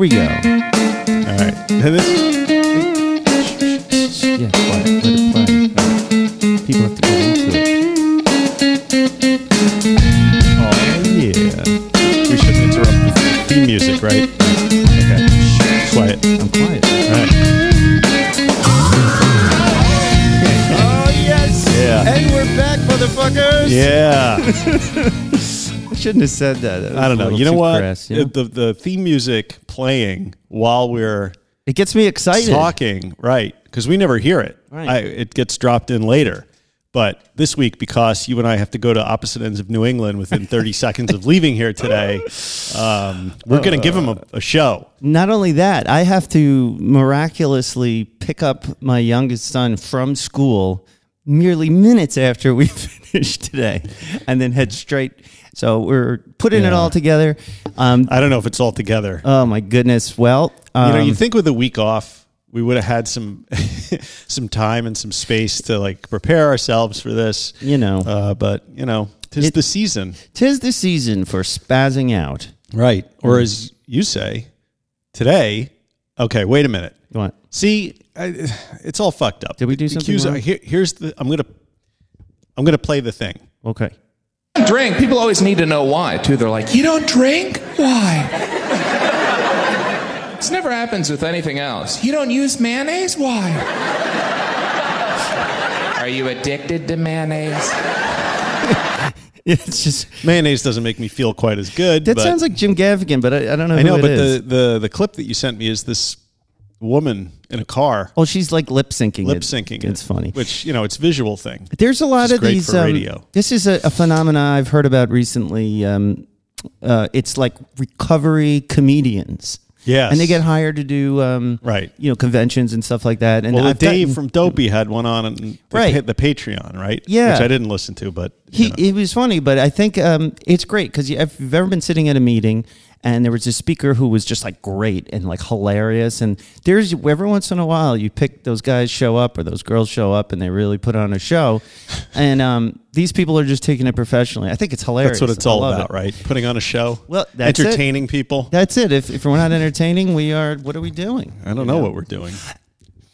we go. All right. And this- Yeah, quiet. Let it play. People have to get into it. oh, yeah. We shouldn't interrupt the theme music, right? Okay. Shh, Quiet. I'm quiet. All right. Oh yes. Yeah. And we're back, motherfuckers. Yeah. I shouldn't have said that. That I don't know. You know what? crass, you know? The, the theme music playing while we're It gets me excited. talking, right? Because we never hear it. Right. I, it gets dropped in later. But this week, because you and I have to go to opposite ends of New England within 30 seconds of leaving here today, um, we're going to give him a, a show. Not only that, I have to miraculously pick up my youngest son from school merely minutes after we finish today, and then head straight. So we're putting it all together. Um, I don't know if it's all together. oh my goodness! Well, um, you know, you think with a week off, we would have had some some time and some space to like prepare ourselves for this. you know, Uh, but you know, tis It- the season, tis the season for spazzing out. right? Or Mm. as you say, today. Okay, wait a minute. What? See, I, it's all fucked up. Did we do something cues here- here's the. I'm gonna. I'm gonna play the thing. Okay. Drink. People always need to know why, too. They're like, you don't drink? Why? this never happens with anything else. You don't use mayonnaise? Why? Are you addicted to mayonnaise? It's just Mayonnaise doesn't make me feel quite as good. that but sounds like Jim Gaffigan, but I, I don't know. I know, it but is. the, the the clip that you sent me is this woman in a car oh, she's like lip syncing. lip it. syncing. It's funny. which you know it's visual thing. There's a lot of these. um, radio. This is a, a phenomena I've heard about recently. Um, uh, it's like recovery comedians. Yes. and they get hired to do um, Right. you know, conventions and stuff like that. And Well, I've Dave gotten- from Dopey had one on the, Right. the Patreon, right? Yeah. which I didn't listen to, but he know. it was funny, but I think um, it's great because if you've ever been sitting at a meeting and there was a speaker who was just like great and like hilarious, and there's every once in a while you pick those guys show up or those girls show up and they really put on a show, and um, these people are just taking it professionally. I think it's hilarious. that's what it's all about, it. right? Putting on a show, Well, that's it. entertaining people. That's it. If, if we're not entertaining, we are. What are we doing? I don't know what we're doing.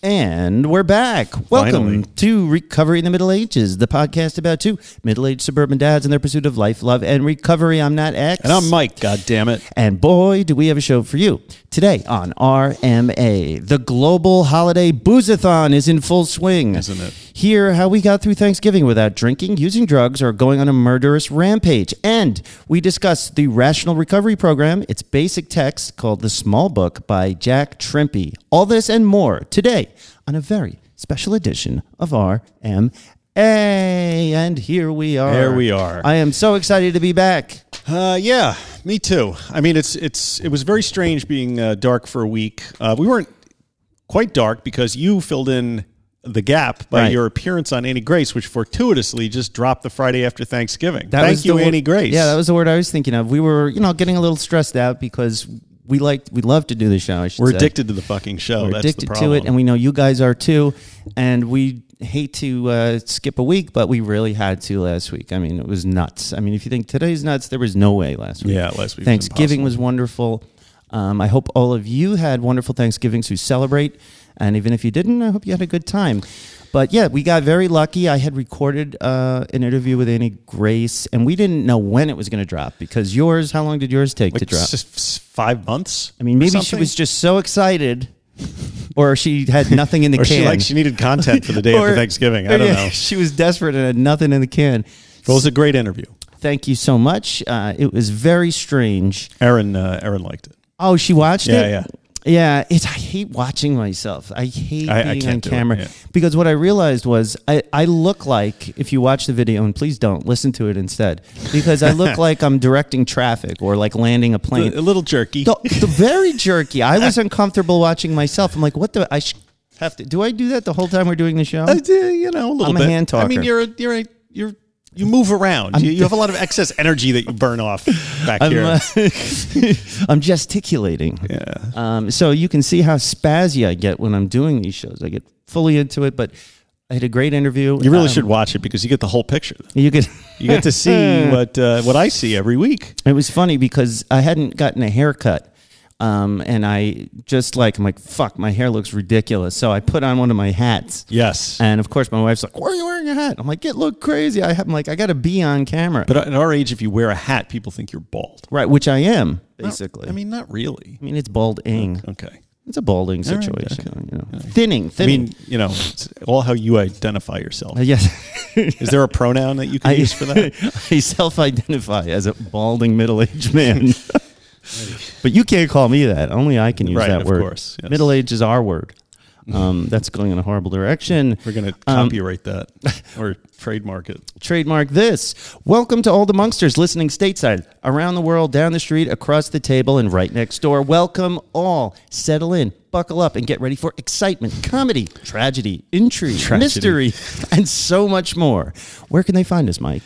And we're back. Welcome Finally. to Recovery in the Middle Ages, the podcast about two middle-aged suburban dads and their pursuit of life, love, and recovery. I'm Nat X. And I'm Mike. God damn it! And boy, do we have a show for you. Today on RMA, the global holiday boozathon is in full swing. Isn't it? Hear how we got through Thanksgiving without drinking, using drugs, or going on a murderous rampage. And we discuss the Rational Recovery Program, its basic text called The Small Book by Jack Trimpey. All this and more today on a very special edition of RMA. And here we are. There we are. I am so excited to be back. Uh, yeah, me too. I mean, it's it's it was very strange being uh, dark for a week. Uh, we weren't quite dark because you filled in the gap by Right. your appearance on Annie Grace, which fortuitously just dropped the Friday after Thanksgiving. That Thank you, Annie Grace. Yeah, that was the word I was thinking of. We were, you know, getting a little stressed out because we like we love to do the show. I should We're say. addicted to the fucking show. We're That's addicted to it, and we know you guys are too. And we hate to uh, skip a week, but we really had to last week. I mean, it was nuts. I mean, if you think today's nuts, there was no way last week. Yeah, last week Thanksgiving impossible. was wonderful. Um, I hope all of you had wonderful Thanksgivings to celebrate, and even if you didn't, I hope you had a good time. But yeah, we got very lucky. I had recorded uh, an interview with Annie Grace, and we didn't know when it was going to drop because yours. How long did yours take to drop? s- five months. I mean, maybe she was just so excited, or she had nothing in the or can. she like she needed content for the day Or- after Thanksgiving. I don't yeah, know. She was desperate and had nothing in the can. It was a great interview. Thank you so much. Uh, it was very strange. Erin uh, Erin liked it. Oh, she watched it? Yeah, it. yeah. Yeah, it's I hate watching myself. I hate I- I being can't on do it, camera yeah. because what I realized was I, I look like if you watch the video and please don't listen to it instead because I look like I'm directing traffic or like landing a plane. A, a little jerky. the, the very jerky. I was uncomfortable watching myself. I'm like, what the? I sh- have to. Do I do that the whole time we're doing the show? I do, you know, a little I'm a hand hand I mean, you're a, you're a, you're you move around. You, you have a lot of excess energy that you burn off back I'm, here. uh, I'm gesticulating. yeah. Um, so you can see how spazzy I get when I'm doing these shows. I get fully into it, but I had a great interview. You really Um, should watch it because you get the whole picture. You get. You get to see what uh, what I see every week. It was funny because I hadn't gotten a haircut Um, and I just like I'm like fuck, my hair looks ridiculous. So I put on one of my hats. Yes. And of course, my wife's like, "Why are you wearing a hat?" I'm like, "It look crazy." I have, I'm like, I got to be on camera, But at our age, if you wear a hat, people think you're bald. right? Which I am basically. I mean, not really. I mean, it's balding. Okay. It's a balding right, situation. You know, thinning, I thinning. mean, you know, it's all how you identify yourself. Uh, yes, Is there a pronoun that you can I, use for that? I self-identify as a balding middle-aged man. but you can't call me that. Only I can use Right, that of word. course, yes. Middle age is our word. Um, that's going in a horrible direction. We're going to Um, copyright that or trademark it. trademark this. Welcome to all the Monksters listening stateside, around the world, down the street, across the table, and right next door. Welcome all. Settle in, buckle up, and get ready for excitement, comedy, tragedy, intrigue, Tragedy. mystery, and so much more. Where can they find us, Mike?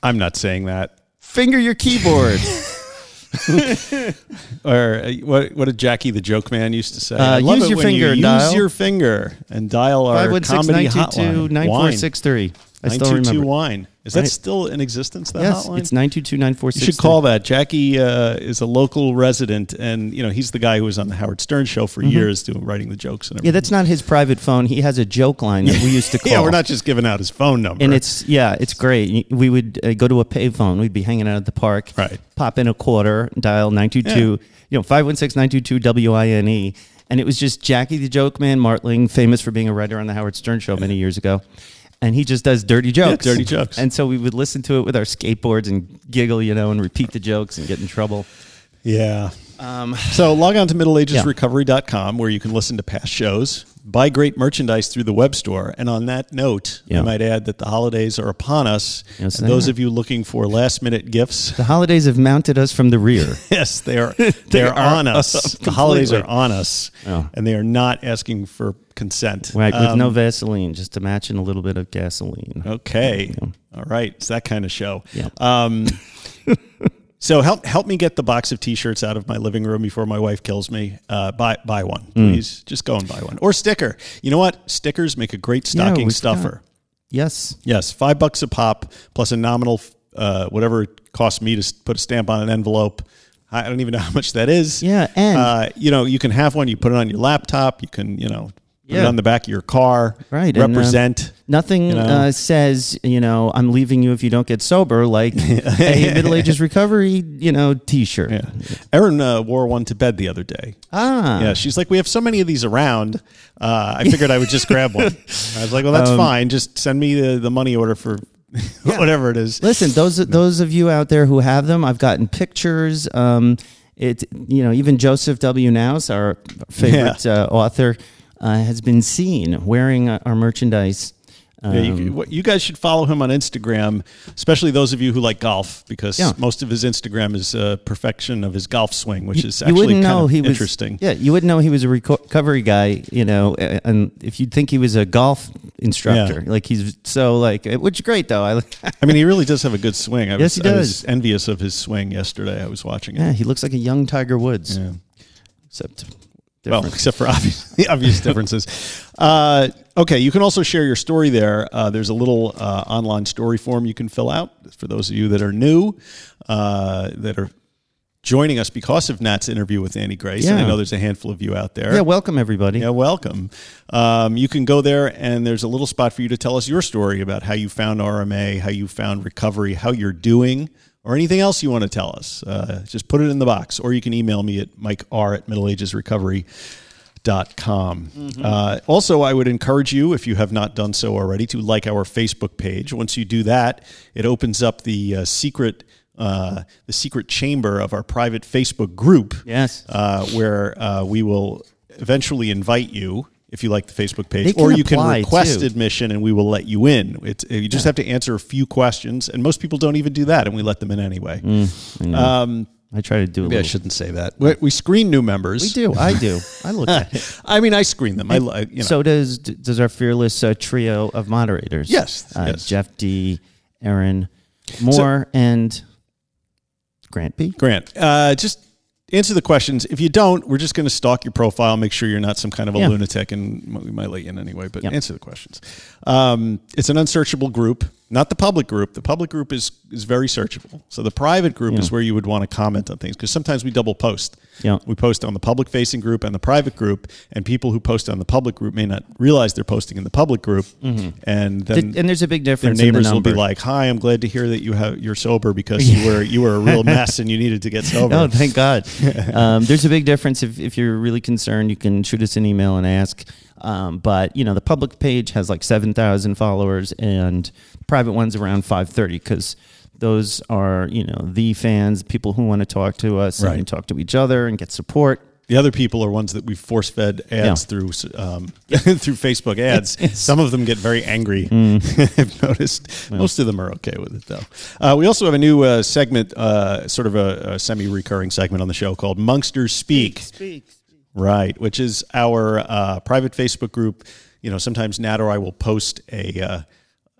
I'm not saying that. Finger your keyboard. Or uh, what? What did Jackie the Joke Man used to say? Uh, use your finger you use dial. your finger and dial our comedy hotline. 516-922-9463. I still 922 remember. wine. Is that Right. still in existence? That Yes, hotline. it's 922-9463. You should call that. Jackie uh, is a local resident, and you know he's the guy who was on the Howard Stern show for years, doing writing the jokes and Mm-hmm. Yeah, everything. that's not his private phone. He has a joke line that we used to call. yeah. We're not just giving out his phone number. And it's yeah, it's great. We would uh, go to a payphone. We'd be hanging out at the park. Right. Pop in a quarter, dial nine two two. You know, 516-922 WINE. E. And it was just Jackie the Joke Man Martling, famous for being a writer on the Howard Stern show many years ago. And he just does dirty jokes. dirty jokes. And so we would listen to it with our skateboards and giggle, you know, and repeat the jokes and get in trouble. Yeah. Um, so log on to middleagesrecovery.com where you can listen to past shows, buy great merchandise through the web store. And on that note, Yeah. I might add that the holidays are upon us. Yes, and those are. of you looking for last minute gifts, The holidays have mounted us from the rear. yes, they are they're are on us. us the holidays are on us. Oh. And they are not asking for consent. Right, with Um, no Vaseline, just to match in a little bit of gasoline. Okay. All right. It's that kind of show. Yeah. Um, so help help me get the box of T-shirts out of my living room before my wife kills me. Uh, buy buy one, Hmm. please. Just go and buy one or sticker. You know what? Stickers make a great stocking we've stuffer. Yes. Yes, five bucks a pop plus a nominal uh, whatever it costs me to put a stamp on an envelope. I don't even know how much that is. Yeah, and- uh, you know, you can have one. You put it on your laptop. You can, you know, put it Yeah. on the back of your car. Right, and, uh, Represent. Nothing You know? uh, says, you know, I'm leaving you if you don't get sober, like a Middle Ages Recovery, you know, t shirt. Yeah. Erin uh, wore one to bed the other day. Ah. Yeah, she's like, we have so many of these around. Uh, I figured I would just grab one. I was like, well, Um, that's fine. Just send me the, the money order for whatever it is. Listen, those those of you out there who have them, I've gotten pictures. Um, it, you know, even Joseph W. Nouse, our favorite uh, author, has been seen wearing uh, our merchandise. Um, Yeah, you, what- you guys should follow him on Instagram, especially those of you who like golf, because Yeah. most of his Instagram is uh, perfection of his golf swing, which is you actually wouldn't kind know of he was interesting. Yeah, you wouldn't know he was a recovery guy, you know, and if you'd think he was a golf instructor, Yeah. like he's so like, which is great though. I I mean, he really does have a good swing. I Yes, was, he I was does. envious of his swing yesterday. I was watching it. yeah, he looks like a young Tiger Woods, Yeah. except Well, except for obvious, the obvious differences. Uh, okay, you can also share your story there. Uh, there's a little uh, online story form you can fill out for those of you that are new, uh, that are joining us because of Nat's interview with Annie Grace. And I know there's a handful of you out there. yeah, welcome everybody. Yeah, welcome. Um, you can go there, and there's a little spot for you to tell us your story about how you found RMA, how you found recovery, how you're doing, or anything else you want to tell us. Uh, just put it in the box, or you can email me at mike r at middleagesrecovery.com. Uh, also, I would encourage you, if you have not done so already, to like our Facebook page. Once you do that, it opens up the uh, secret. Uh, the secret chamber of our private Facebook group Yes. uh, where uh, we will eventually invite you if you like the Facebook page, They can or you can request too. admission and we will let you in. It's, you just have to answer a few questions, and most people don't even do that, and we let them in anyway. Mm. I. Um, I try to do a maybe I shouldn't say that. We, we screen new members. We do. I do. I look at it. I mean, I screen them. I, li- you know. So does does our fearless uh, trio of moderators? Yes, Uh, yes. Jeff D, Aaron Moore, and Grant B. Grant, uh, just answer the questions. If you don't, we're just going to stalk your profile, make sure you're not some kind of a Yeah. lunatic, and we might let you in anyway. But Yep. answer the questions. Um, it's an unsearchable group. not the public group. The public group is is very searchable. So the private group is where you would want to comment on things because sometimes we double post. Yeah. We post on the public facing group and the private group, and people who post on the public group may not realize they're posting in the public group, and then and there's a big their difference. in the neighbors will be like, "Hi, I'm glad to hear that you have you're sober because you were you were a real mess and you needed to get sober." Oh, thank God. um, there's a big difference. If, if you're really concerned, you can shoot us an email and ask. Um, but you know, the public page has like seven thousand followers, and private one's around five thirty because those are you know the fans, people who want to talk to us Right. and talk to each other and get support. The other people are ones that we force fed ads Yeah. through um, through Facebook ads. Some of them get very angry. Mm. I've noticed. Most of them are okay with it though. Uh, we also have a new uh, segment, uh, sort of a, a semi-recurring segment on the show called Monksters Speak. Right, which is our uh, private Facebook group. You know, sometimes Nat or I will post a, uh,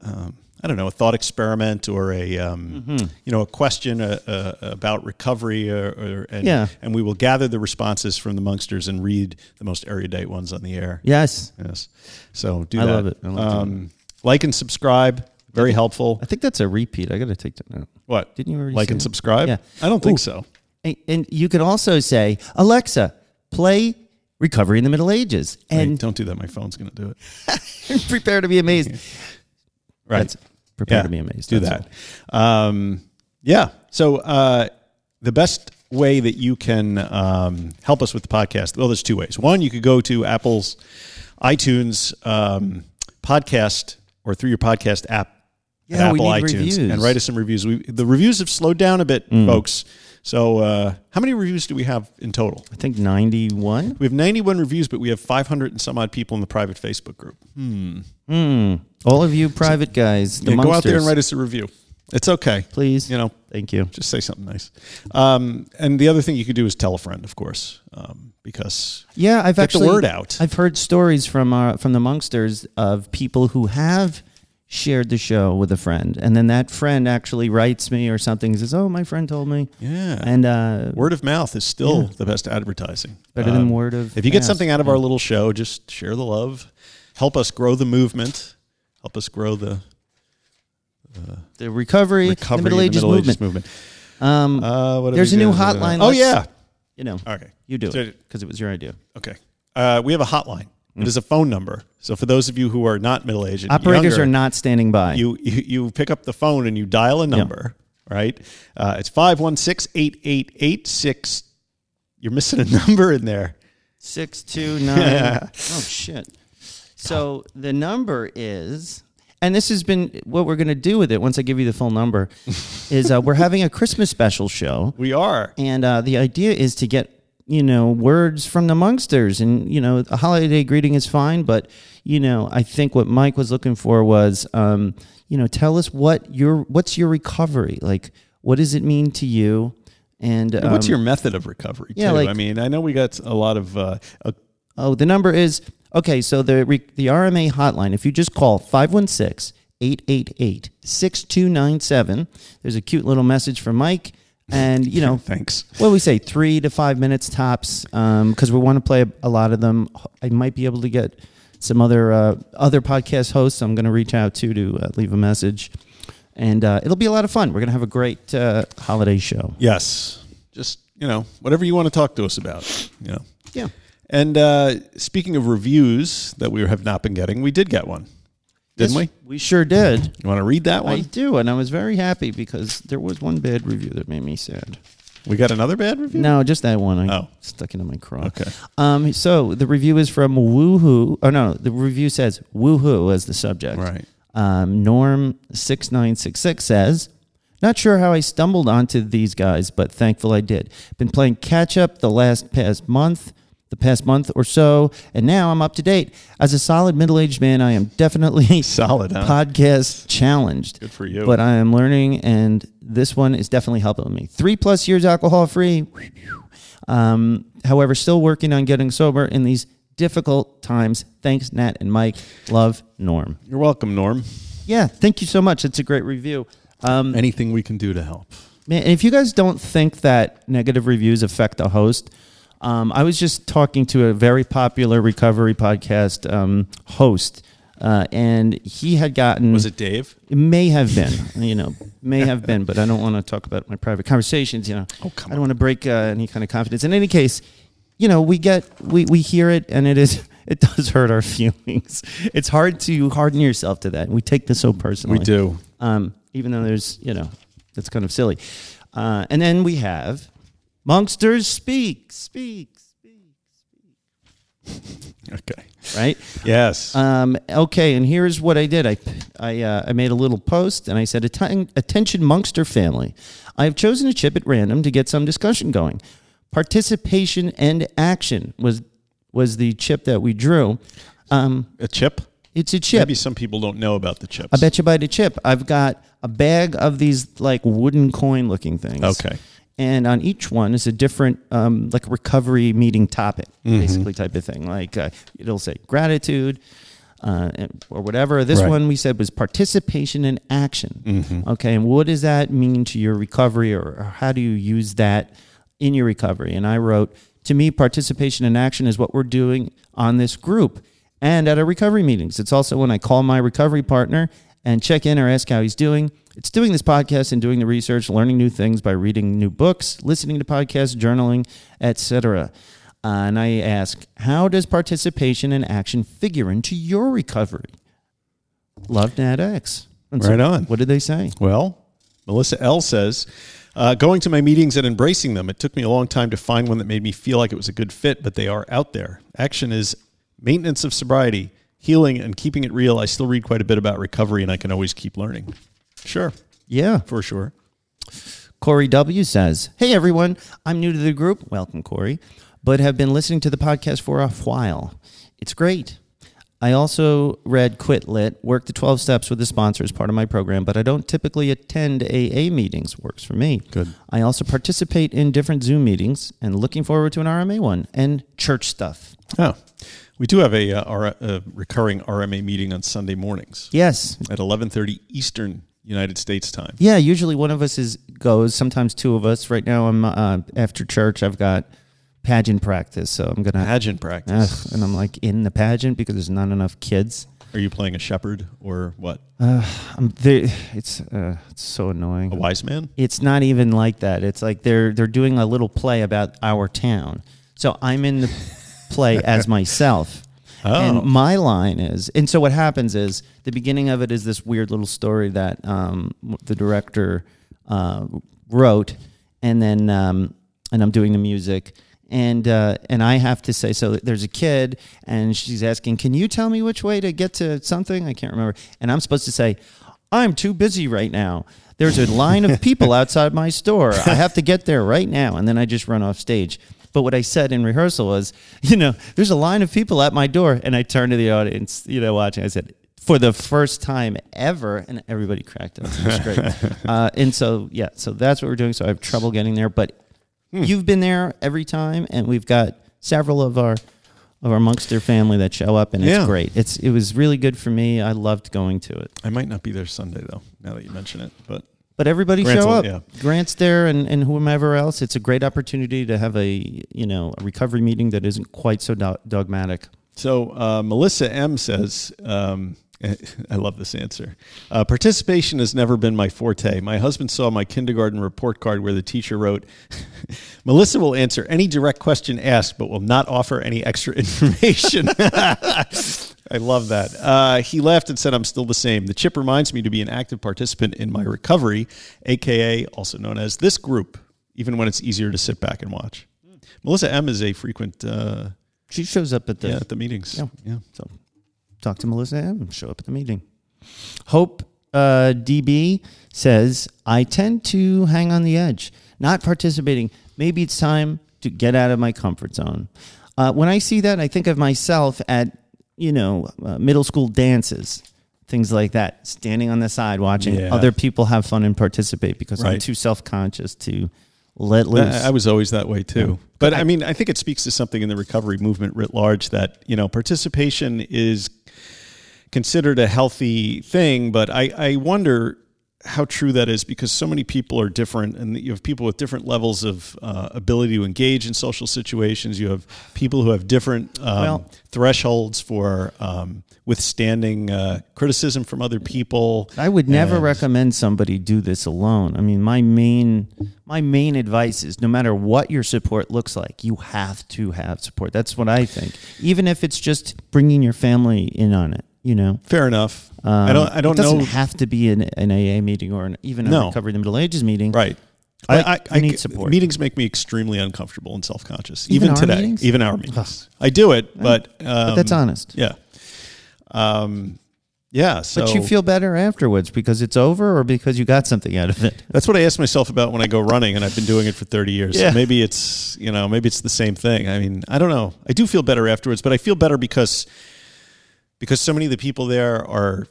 um, I don't know, a thought experiment or a, um, Mm-hmm. you know, a question uh, uh, about recovery, or, or and, Yeah. and we will gather the responses from the Monksters and read the most erudite ones on the air. Yes, Yes, so do I that. love it. I love um, like and subscribe. Very helpful. I think that's a repeat. I got to take that note. What Didn't you already like and it? subscribe? Yeah. I don't think Ooh. so. And, and you could also say, Alexa, play Recovery in the Middle Ages, Hey, and don't do that. My phone's going to do it. prepare to be amazed. Right. That's- prepare to be amazed. Do That's that. Um, yeah. So uh, the best way that you can um, help us with the podcast, well, there's two ways. One, you could go to Apple's iTunes um, podcast or through your podcast app at Yeah, Apple iTunes reviews. and write us some reviews. We, the reviews have slowed down a bit, Mm. folks. So uh, how many reviews do we have in total? I think 91. We have 91 reviews, but we have 500 and some odd people in the private Facebook group. Hmm. All of you private guys, the Yeah, go out there and write us a review. It's okay. please. You know, Thank you. just say something nice. Um, and the other thing you could do is tell a friend, of course, um, because Yeah, I've the actually word out. I've heard stories from uh, from the Monksters of people who have shared the show with a friend, and then that friend actually writes me or something and says, "Oh, my friend told me." yeah, And uh, word of mouth is still Yeah. the best advertising. better than Um, word of. If you get something out of our little show, just share the love. Help us grow the movement. Help us grow the the recovery, recovery the Middle Ages Middle movement. Ages movement. Um, Uh, what There's a new hotline. Oh yeah. you know, Okay. you do So- it because it was your idea. Okay. Uh, we have a hotline. It is a phone number. So for those of you who are not middle aged, Operators younger, are not standing by. you, you you pick up the phone and you dial a number, right? Uh, it's 516-8886. You're missing a number in there. Six two nine. oh shit! So the number is, and this has been what we're going to do with it. Once I give you the full number, is uh, we're having a Christmas special show, We are. and uh, the idea is to get you know words from the Monksters, and you know a holiday greeting is fine, but you know I think what Mike was looking for was um, you know tell us what your what's your recovery like. What does it mean to you? And um, What's your method of recovery? yeah, too? like- I mean, I know we got a lot of. Uh, uh, Oh, the number is okay. So the the RMA hotline. If you just call 516-888-6297, there's a cute little message from Mike, and you know, thanks. what do we say, three to five minutes tops, because we want to play a, a lot of them. I might be able to get some other uh, other podcast hosts. I'm going to reach out to to uh, leave a message, and uh, it'll be a lot of fun. We're going to have a great uh, holiday show. Yes. Just you know, whatever you want to talk to us about. You know. Yeah. And uh, speaking of reviews that we have not been getting, we did get one, didn't Yes, we? We sure did. You want to read that one? I do, and I was very happy because there was one bad review that made me sad. We got another bad review. No, just that one. I Oh. stuck it in my craw. Okay. Um. So the review is from Woohoo. Oh no, the review says Woohoo as the subject. Right. Um, Norm six nine six six says, "Not sure how I stumbled onto these guys, but thankful I did. Been playing catch up the last past month." The past month or so, and now I'm up to date. As a solid middle aged man, I am definitely Solid, huh? podcast challenged. Good for you. But I am learning, and this one is definitely helping me. Three plus years alcohol free. Um, however, still working on getting sober in these difficult times. Thanks, Nat and Mike. Love, Norm. You're welcome, Norm. Yeah, thank you so much. It's a great review. Um, Anything we can do to help. Man, if you guys don't think that negative reviews affect the host, um, I was just talking to a very popular recovery podcast um, host uh, and he had gotten Was it Dave? it may have been, you know, may have been, but I don't want to talk about my private conversations. You know, Oh, come I don't want to break uh, any kind of confidence. In any case, you know, we get we we hear it, and it is it does hurt our feelings. It's hard to harden yourself to that. We take this so personally. We do. um, even though there's you know, it's kind of silly. Uh, and then we have Monksters speak, speak, speak, speak. Okay. right? Yes. Um, okay, and here's what I did. I I, uh, I made a little post and I said, "Atten- "Attention, Monkster family! I have chosen a chip at random to get some discussion going. Participation and action was was the chip that we drew. Um, a chip? it's a chip. Maybe some people don't know about the chips. I bet you buy the chip. I've got a bag of these like wooden coin looking things. Okay. And on each one is a different, um, like recovery meeting topic, Mm-hmm. basically type of thing. Like uh, it'll say gratitude uh, or whatever. This Right. one we said was participation in action. Mm-hmm. Okay. And what does that mean to your recovery or, or how do you use that in your recovery? And I wrote, to me, participation in action is what we're doing on this group and at our recovery meetings. It's also when I call my recovery partner and check in or ask how he's doing. It's doing this podcast and doing the research, learning new things by reading new books, listening to podcasts, journaling, etc. Uh, and I ask, how does participation and action figure into your recovery? Love NatX. And Right on. What did they say? Well, Melissa L says, uh, going to my meetings and embracing them. It took me a long time to find one that made me feel like it was a good fit, but they are out there. Action is maintenance of sobriety, healing, and keeping it real. I still read quite a bit about recovery, and I can always keep learning. Sure, Yeah. for sure. Corey W says, Hey everyone, I'm new to the group. Welcome, Corey, but have been listening to the podcast for a while. It's great. I also read Quit Lit, work the 12 steps with the sponsor as part of my program, but I don't typically attend AA meetings. Works for me. Good. I also participate in different Zoom meetings and looking forward to an RMA one and church stuff. Oh, we do have a, uh, R- a recurring RMA meeting on Sunday mornings Yes. at 11:30 Eastern United States time. Yeah, usually one of us is goes, sometimes two of us. Right now I'm uh, after church, I've got pageant practice, so I'm going to Pageant practice. Ugh, and I'm like in the pageant because there's not enough kids. Are you playing a shepherd or what? I'm there. It's uh, it's so annoying. A wise man? It's not even like that. It's like they're they're doing a little play about our town. So I'm in the play as myself. Oh. And my line is, and so what happens is the beginning of it is this weird little story that um, the director uh, wrote, and then um, and I'm doing the music, and uh, and I have to say, so there's a kid, and she's asking, can you tell me which way to get to something? I can't remember, and I'm supposed to say, I'm too busy right now. There's a line of people outside my store. I have to get there right now, and then I just run off stage. But what I said in rehearsal was, you know, there's a line of people at my door, and I turned to the audience, you know, watching. I said, for the first time ever, and everybody cracked up. It was great. uh, and so, yeah, so that's what we're doing. So I have trouble getting there, but you've been there every time, and we've got several of our of our Monkster family that show up, and it's Yeah. great. It's it was really good for me. I loved going to it. I might not be there Sunday though. Now that you mention it, but But everybody Grant's show up. yeah. Grant's there, and, and whomever else. It's a great opportunity to have a you know a recovery meeting that isn't quite so do- dogmatic. So uh, Melissa M says, um, I love this answer. Uh, participation has never been my forte. My husband saw my kindergarten report card where the teacher wrote, Melissa will answer any direct question asked, but will not offer any extra information. I love that. Uh, he left and said, I'm still the same. The chip reminds me to be an active participant in my recovery, AKA, also known as this group, even when it's easier to sit back and watch. Melissa M is a frequent uh, She shows up at the yeah, at the meetings. Yeah. yeah. So talk to Melissa and show up at the meeting. Hope uh, DB says, I tend to hang on the edge, not participating. Maybe it's time to get out of my comfort zone. Uh, when I see that, I think of myself at, you know, uh, middle school dances, things like that, standing on the side watching Yeah. other people have fun and participate because I'm too self conscious to let loose. I, I was always that way too. But I mean, I think it speaks to something in the recovery movement writ large that, you know, participation is considered a healthy thing. But I, I wonder, how true that is because so many people are different and you have people with different levels of uh, ability to engage in social situations you have people who have different um, Well- thresholds for um, withstanding uh, criticism from other people I would never And- recommend somebody do this alone. I mean, my main my main advice is no matter what your support looks like, you have to have support. That's what I think. Even if it's just bringing your family in on it, you know. fair enough Um, i don't i don't it doesn't know have to be an, an AA meeting or an, even a No. recovery in the Middle Ages meeting. right Like, I, I, you need support. Meetings make me extremely uncomfortable and self-conscious. Even Even, today, meetings? even our meetings, I do it, but um, But that's honest. Yeah, um, yeah. So But you feel better afterwards because it's over or because you got something out of it. That's what I ask myself about when I go running, and I've been doing it for 30 years. Yeah. So maybe it's you know maybe it's the same thing. I mean, I don't know. I do feel better afterwards, but I feel better because because so many of the people there are,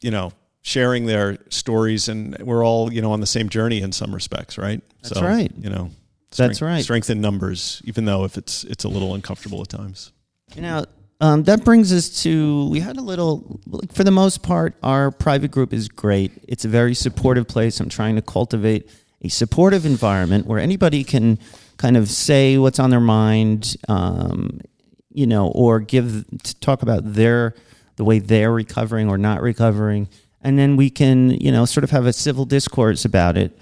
you know, sharing their stories, and we're all you know on the same journey in some respects, right? That's right. You know, That's right. Strength in numbers, even though if it's it's a little uncomfortable at times. Now, um, that brings us to we had a little, for the most part, our private group is great. It's a very supportive place. I'm trying to cultivate a supportive environment where anybody can kind of say what's on their mind, um, you know, or give to talk about their the way they're recovering or not recovering, and then we can, you know, sort of have a civil discourse about it.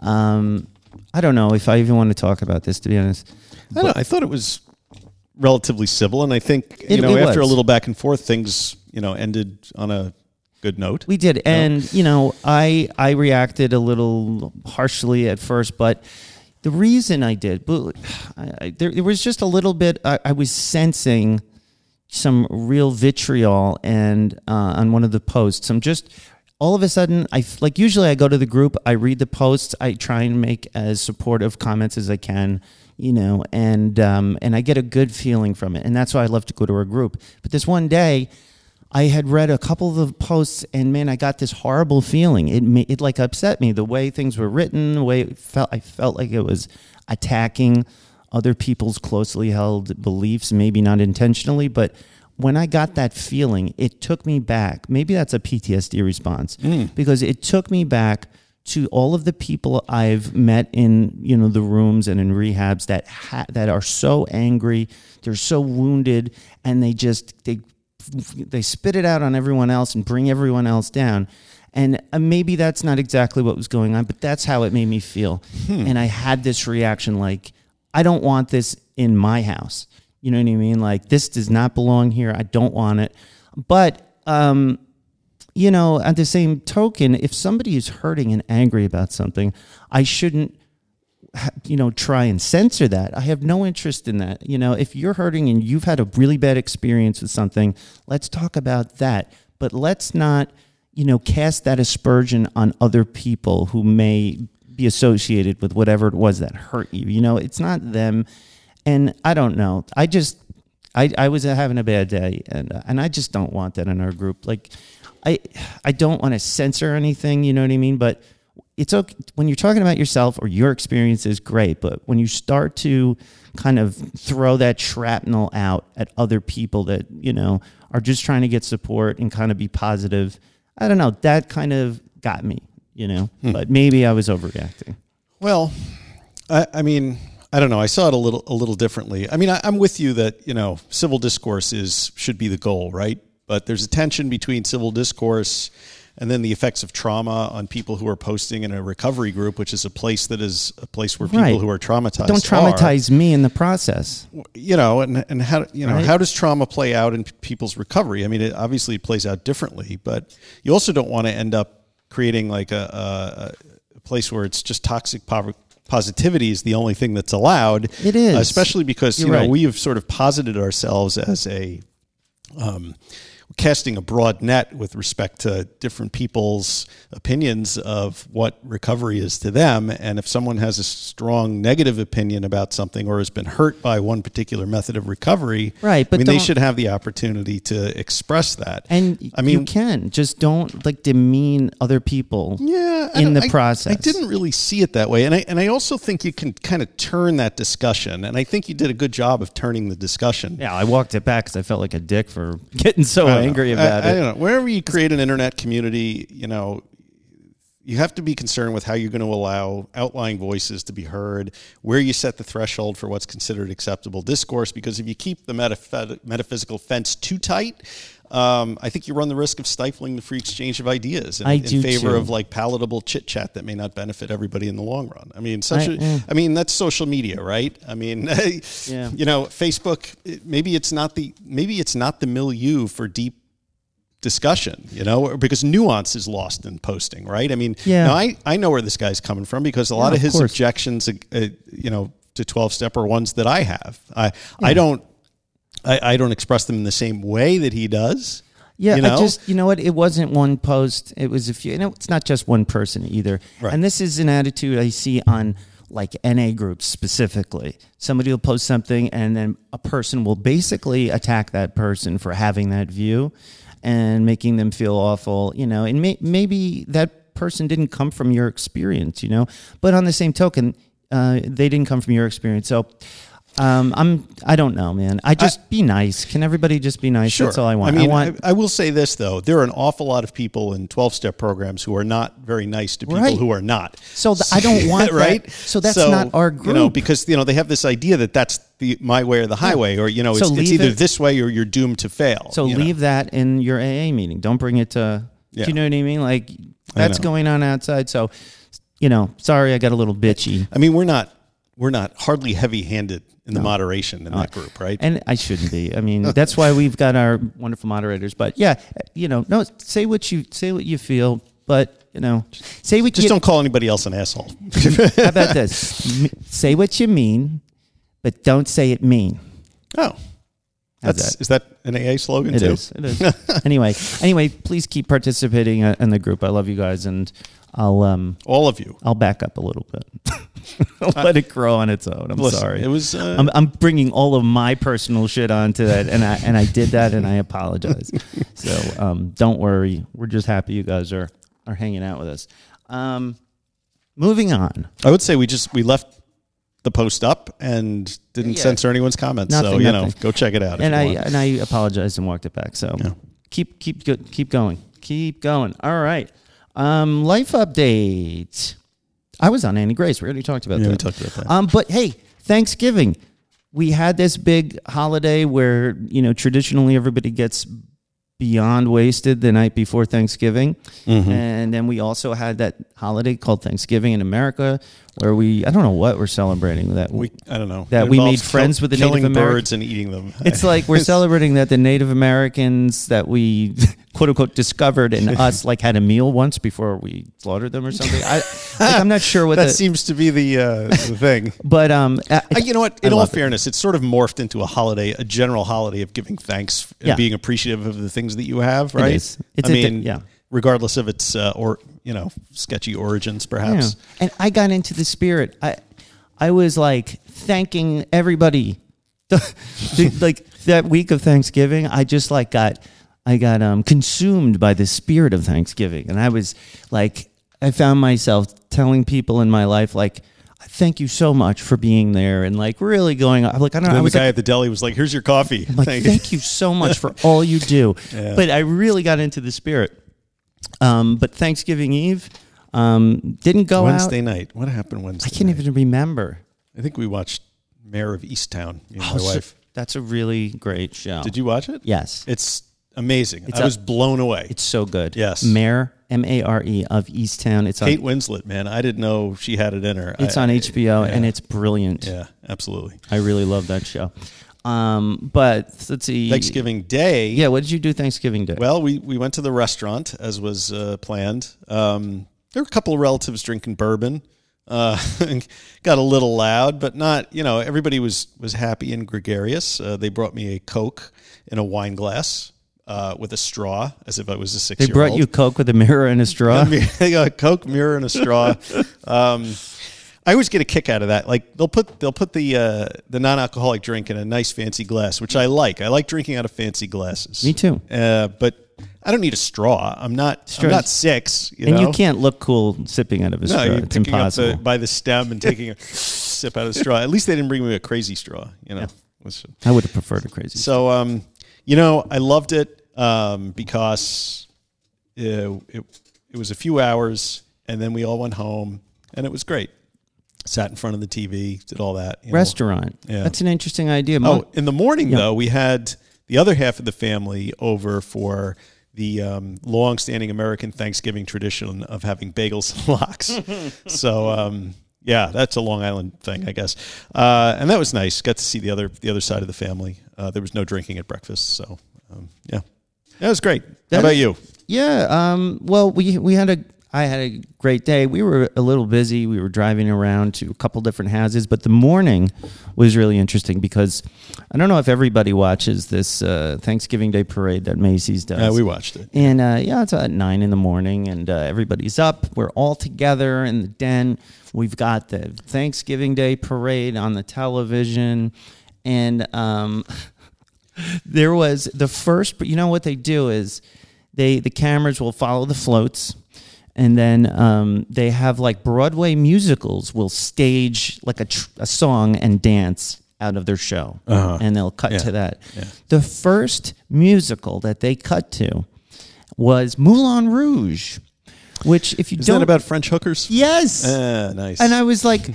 Um, I don't know if I even want to talk about this, to be honest. I, know, I thought it was relatively civil, and I think you It- know it after a little back and forth, things you know ended on a good note. We did, and you know, I I reacted a little harshly at first, but the reason I did, I, I, there, there was just a little bit. I, I was sensing some real vitriol, and uh, on one of the posts, I'm just all of a sudden, I like usually I go to the group, I read the posts, I try and make as supportive comments as I can, you know, and um, and I get a good feeling from it, and that's why I love to go to a group. But this one day. I had read a couple of the posts, and man, I got this horrible feeling. It it like upset me the way things were written, the way it felt. I felt like it was attacking other people's closely held beliefs, maybe not intentionally, but when I got that feeling, it took me back. Maybe that's a PTSD response mm. because it took me back to all of the people I've met in you know the rooms and in rehabs that ha- that are so angry, they're so wounded, and they just they they spit it out on everyone else and bring everyone else down. And uh, maybe that's not exactly what was going on, but that's how it made me feel. And I had this reaction like, I don't want this in my house. You know what I mean? Like, this does not belong here. I don't want it. But, um, you know, at the same token, if somebody is hurting and angry about something, I shouldn't you know try and censor that. I have no interest in that. You know if you're hurting and you've had a really bad experience with something let's talk about that. But let's not you know cast that aspersion on other people who may be associated with whatever it was that hurt you. You know it's not them. And i don't know. I just i i was having a bad day and uh, and i just don't want that in our group. Like i i don't want to censor anything you know what i mean? But it's okay when you're talking about yourself or your experience is great but when you start to kind of throw that shrapnel out at other people that you know are just trying to get support and kind of be positive i don't know that kind of got me you know hmm. but maybe i was overreacting Well, I, I mean, I don't know. I saw it a little a little differently. I mean, I, I'm with you that you know civil discourse is should be the goal, right? But there's a tension between civil discourse and then the effects of trauma on people who are posting in a recovery group, which is a place that is a place where people Right. who are traumatized don't are. traumatize me in the process you know, and and how you know Right. how does trauma play out in people's recovery? I mean, it obviously plays out differently, but you also don't want to end up creating like a, a, a place where it's just toxic pov- positivity is the only thing that's allowed. It is. especially because You're you know right. we have sort of posited ourselves as a um, casting a broad net with respect to different people's opinions of what recovery is to them. And if someone has a strong negative opinion about something or has been hurt by one particular method of recovery, Right, but I mean, they should have the opportunity to express that. and I mean, you can just don't like demean other people yeah, in the I- process I didn't really see it that way, and I and I also think you can kind of turn that discussion, and I think you did a good job of turning the discussion. yeah i walked it back because i felt like a dick for getting so don't angry know. about I, I it don't know. Wherever you create an internet community, you know, you have to be concerned with how you're going to allow outlying voices to be heard, where you set the threshold for what's considered acceptable discourse. Because if you keep the metaph- metaphysical fence too tight, um, I think you run the risk of stifling the free exchange of ideas in, in favor too. of like palatable chit chat that may not benefit everybody in the long run. I mean, such I- a, mm. I mean, that's social media, right? I mean, Yeah. you know, Facebook. Maybe it's not the maybe it's not the milieu for deep discussion, you know, because nuance is lost in posting, right? I mean, Yeah. now I, I know where this guy's coming from because a lot Yeah, of his objections, uh, uh, you know, to 12 step are ones that I have. I, I don't, I, I don't express them in the same way that he does. Yeah, you know? I just you know what? It wasn't one post. It was a few. You know, it's not just one person either. Right. And this is an attitude I see on like NA groups specifically. Somebody will post something, and then a person will basically attack that person for having that view, and making them feel awful. You know, and may, maybe that person didn't come from your experience. You know, but on the same token, uh, they didn't come from your experience. So. Um, I'm. I don't know, man. I just be nice. Can everybody just be nice? That's all I want. I mean, want. I, I will say this though: there are an awful lot of people in twelve-step programs who are not very nice to people Right. who are not. So th- I don't want that. right. So that's not our group. You know, because you know they have this idea that that's the my way or the highway, or you know, So it's, it's either it- this way or you're doomed to fail. So you know? leave that in your AA meeting. Don't bring it to. Yeah. Do you know what I mean? Like that's going on outside. So, you know, sorry, I got a little bitchy, I mean, we're not we're not hardly heavy-handed in the moderation in that group, right? and I shouldn't be. I mean, that's why we've got our wonderful moderators. But yeah, you know, no, say what you say what you feel, but you know, say what Just you. don't call anybody else an asshole. How about this? Say what you mean, but don't say it mean. oh, How's that's that? is that an AA slogan It too? is. It is. anyway, anyway, please keep participating uh, in the group. I love you guys, and I'll um All of you. I'll back up a little bit. I'll let it grow on its own. I'm Listen, sorry. It was. Uh, I'm, I'm bringing all of my personal shit onto that, and I and I did that, and I apologize. so um, don't worry. We're just happy you guys are are hanging out with us. Um, moving on. I would say we just we left the post up and didn't Yeah. censor anyone's comments. so Nothing, you know, go check it out. if and you I want. and I apologized and walked it back. So yeah. keep keep keep going, keep going. All right. Um, life update. I was on Annie Grace. We already talked about Yeah, that. we talked about that. Um, but hey, Thanksgiving. We had this big holiday where you know traditionally everybody gets beyond wasted the night before Thanksgiving, Mm-hmm. and then we also had that holiday called Thanksgiving in America, where we I don't know what we're celebrating that we I don't know That It we made friends with the killing Native American- birds and eating them. it's like we're celebrating that the Native Americans that we quote unquote discovered and us like had a meal once before we slaughtered them or something. I like, I'm not sure what that the seems to be the uh, the thing. but um I, Uh, you know what? In all love it. fairness, it's sort of morphed into a holiday, a general holiday of giving thanks and Yeah. being appreciative of the things that you have. Right? is. It's I di- mean, yeah. Regardless of its uh, or you know sketchy origins, perhaps. Yeah. And I got into the spirit. I I was like thanking everybody. Like that week of Thanksgiving, I just like got I got um consumed by the spirit of Thanksgiving. And I was like I found myself telling people in my life like thank you so much for being there and like really going I'm like I don't know And I then the guy like, at the deli was like, "Here's your coffee." Like, Thank thank, you." you so much for all you do. But I really got into the spirit. Um, but Thanksgiving Eve um, didn't go on Wednesday out. night. What happened Wednesday? I can't night? even remember. I think we watched Mare of Easttown. Me and my Oh, so- wife. that's a really great show. Did you watch it? Yes. It's amazing. It's I a- was blown away. It's so good. Yes. Mare M A R E, of Easttown. It's on, Kate Winslet, man, I didn't know she had it in her. it's I- on HBO, and yeah. it's brilliant. Yeah, absolutely. I really love that show. Um, but let's see. Thanksgiving Day. Yeah, what did you do Thanksgiving Day? Well, we, we went to the restaurant as was uh, planned. Um, there were a couple of relatives drinking bourbon. Uh, got a little loud, but not. You know, everybody was was happy and gregarious. Uh, they brought me a Coke in a wine glass uh, with a straw, as if I was a six. they brought you Coke with a mirror and a straw. a Coke mirror and a straw. Um, I always get a kick out of that. Like they'll put they'll put the uh, the non alcoholic drink in a nice fancy glass, which I like. I like drinking out of fancy glasses. Me too. Uh, but I don't need a straw. I'm not. Straws- I'm not six. You and know? you can't look cool sipping out of a No, straw. you're It's picking impossible. up the, by the stem and taking a sip out of the straw. At least they didn't bring me a crazy straw. You know. Which- I would have preferred a crazy. so, um, you know, I loved it um, because uh, it, it was a few hours and then we all went home, and it was great. Sat in front of the TV, did all that. you know. Restaurant. Yeah. That's an interesting idea. Oh, in the morning Yeah. though, we had the other half of the family over for the um, long-standing American Thanksgiving tradition of having bagels and lox. so um, yeah, that's a Long Island thing, I guess, uh, and that was nice. Got to see the other the other side of the family. Uh, there was no drinking at breakfast, so um, yeah, that was great. How That- about you? Yeah. Um, well, we we had a I had a great day. We were a little busy. We were driving around to a couple different houses, but the morning was really interesting because I don't know if everybody watches this uh, Thanksgiving Day parade that Macy's does. Uh, we watched it. And uh, yeah, it's at nine in the morning, and uh, everybody's up. We're all together in the den. We've got the Thanksgiving Day parade on the television, and um, there was the first. You know what they do is they the cameras will follow the floats. And then um, they have like Broadway musicals will stage like a, tr- a song and dance out of their show, Uh-huh. and they'll cut Yeah. to that. Yeah. The first musical that they cut to was Moulin Rouge, which if you Is don't that about French hookers? yes, Ah, nice. and I was like,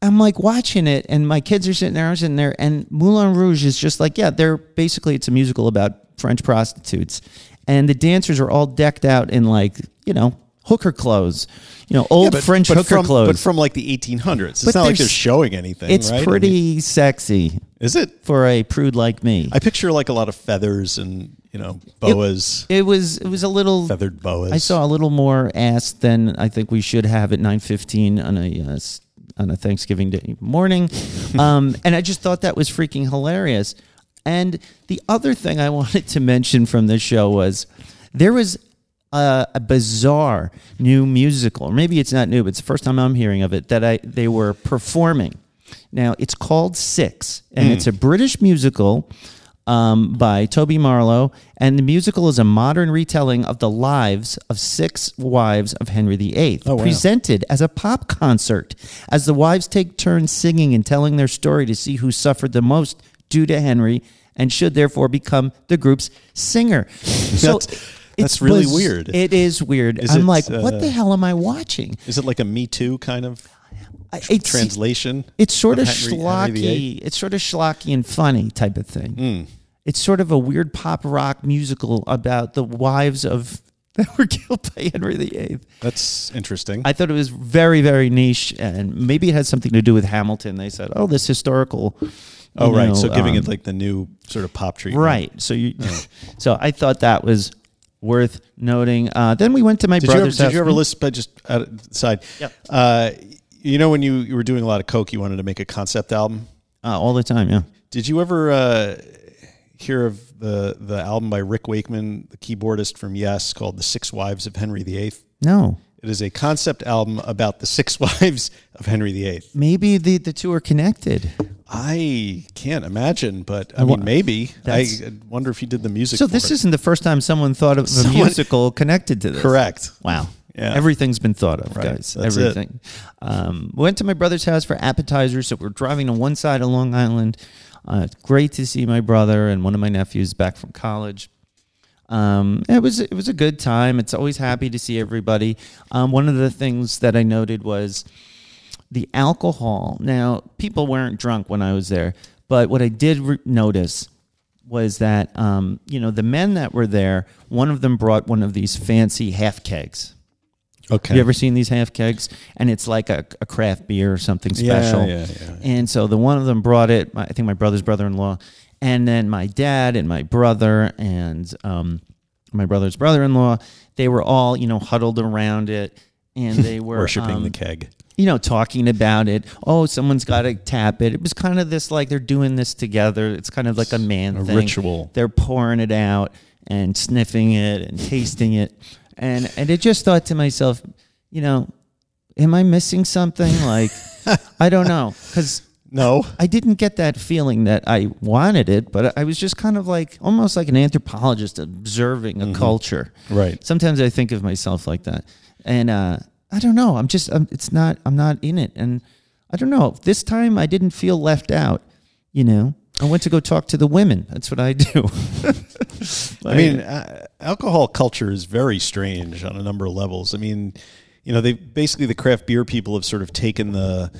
I'm like watching it, and my kids are sitting there, I'm sitting there, and Moulin Rouge is just like, yeah, they're basically it's a musical about French prostitutes, and the dancers are all decked out in like you know hooker clothes, you know old Yeah, but- French but hooker from, clothes. but from like the 1800s. It's But not like they're showing anything. it's right? I pretty mean, sexy is it? for a prude like me. I picture like a lot of feathers and you know boas, it was it was a little feathered boas. I saw a little more ass than I think we should have at nine fifteen on a uh, on a Thanksgiving Day morning, um, and I just thought that was freaking hilarious. And the other thing I wanted to mention from this show was there was a, a bizarre new musical, or maybe it's not new, but it's the first time I'm hearing of it that I they were performing. Now it's called Six, and it's a British musical um, by Toby Marlow, and the musical is a modern retelling of the lives of six wives of Henry VIII, Oh, wow. presented as a pop concert, as the wives take turns singing and telling their story to see who suffered the most due to Henry, and should therefore become the group's singer. So. That's- it's really weird. It is weird. Is I'm it, like, what uh, the hell am I watching? Is it like a Me Too kind of I- It's, translation? it's sort of, Henry- Henry VIII? schlocky. It's sort of schlocky and funny type of thing. Hmm. It's sort of a weird pop rock musical about the wives of that were killed by Henry VIII. That's interesting. I thought it was very, very niche, and maybe it had something to do with Hamilton. They said, "Oh, this historical." you oh, right. know, so giving um, it like the new sort of pop treatment. right. So you, so I thought that was worth noting. Uh, then we went to my Did you ever, brother's did you ever listen? But just out of the side. Yep. Uh, you know when you, you were doing a lot of coke, you wanted to make a concept album. uh, all the time? Yeah. Did you ever uh, hear of the the album by Rick Wakeman, the keyboardist from Yes, called "The Six Wives of Henry VIII"? No. It is a concept album about the six wives of Henry VIII. Maybe the, the two are connected. I can't imagine, but I mean, maybe. I wonder if he did the music. So for this it. isn't the first time someone thought of a Someone- musical connected to this. correct. Wow. Yeah. Everything's been thought of, Right. guys. That's it. Everything. Um, went to my brother's house for appetizers. So we're driving to one side of Long Island. Uh, it's great to see my brother and one of my nephews back from college. Um, it was it was a good time. It's always happy to see everybody. Um, one of the things that I noted was the alcohol. Now, people weren't drunk when I was there, but what I did re- notice was that um, you know the men that were there. One of them brought one of these fancy half kegs. Okay. Have you ever seen these half kegs? And it's like a, a craft beer or something Yeah, special. yeah, yeah. And so the one of them brought it. my- I think my brother's brother-in-law, and then my dad and my brother and um, my brother's brother-in-law. They were all you know huddled around it, and they were Worshipping um, the keg. you know, talking about it. Oh, someone's got to tap it. It was kind of this like they're doing this together. It's kind of like a man A thing. ritual. They're pouring it out and sniffing it and tasting it, and and I just thought to myself, you know, am I missing something? Like, I don't know, because. No. I didn't get that feeling that I wanted it, but I was just kind of like almost like an anthropologist observing a culture. Right. Sometimes I think of myself like that, and uh, I don't know. I'm just. I'm, it's not. I'm not in it, and I don't know. This time I didn't feel left out. You know, I went to go talk to the women. That's what I do. I mean, uh, alcohol culture is very strange on a number of levels. I mean, you know, they basically the craft beer people have sort of taken the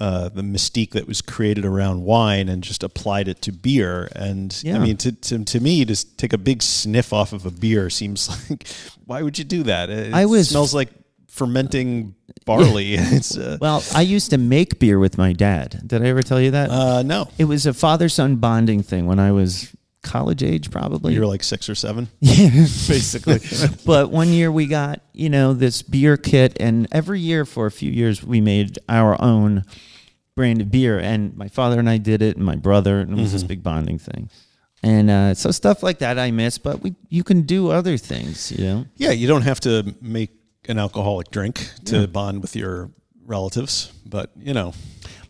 uh, the mystique that was created around wine and just applied it to beer. And Yeah. I mean, to, to to me, to take a big sniff off of a beer seems like why would you do that? It I was- smells like fermenting barley. it's uh, Well, I used to make beer with my dad. Did I ever tell you that? uh, no, it was a father son bonding thing when I was college age, probably. you're like six or seven. Yeah, basically. but one year we got, you know, this beer kit, and every year for a few years we made our own brand of beer. And my father and I did it, and my brother, and it was this big bonding thing. And uh, so stuff like that I miss, but we you can do other things, you know. Yeah, you don't have to make an alcoholic drink to bond with your relatives, but you know.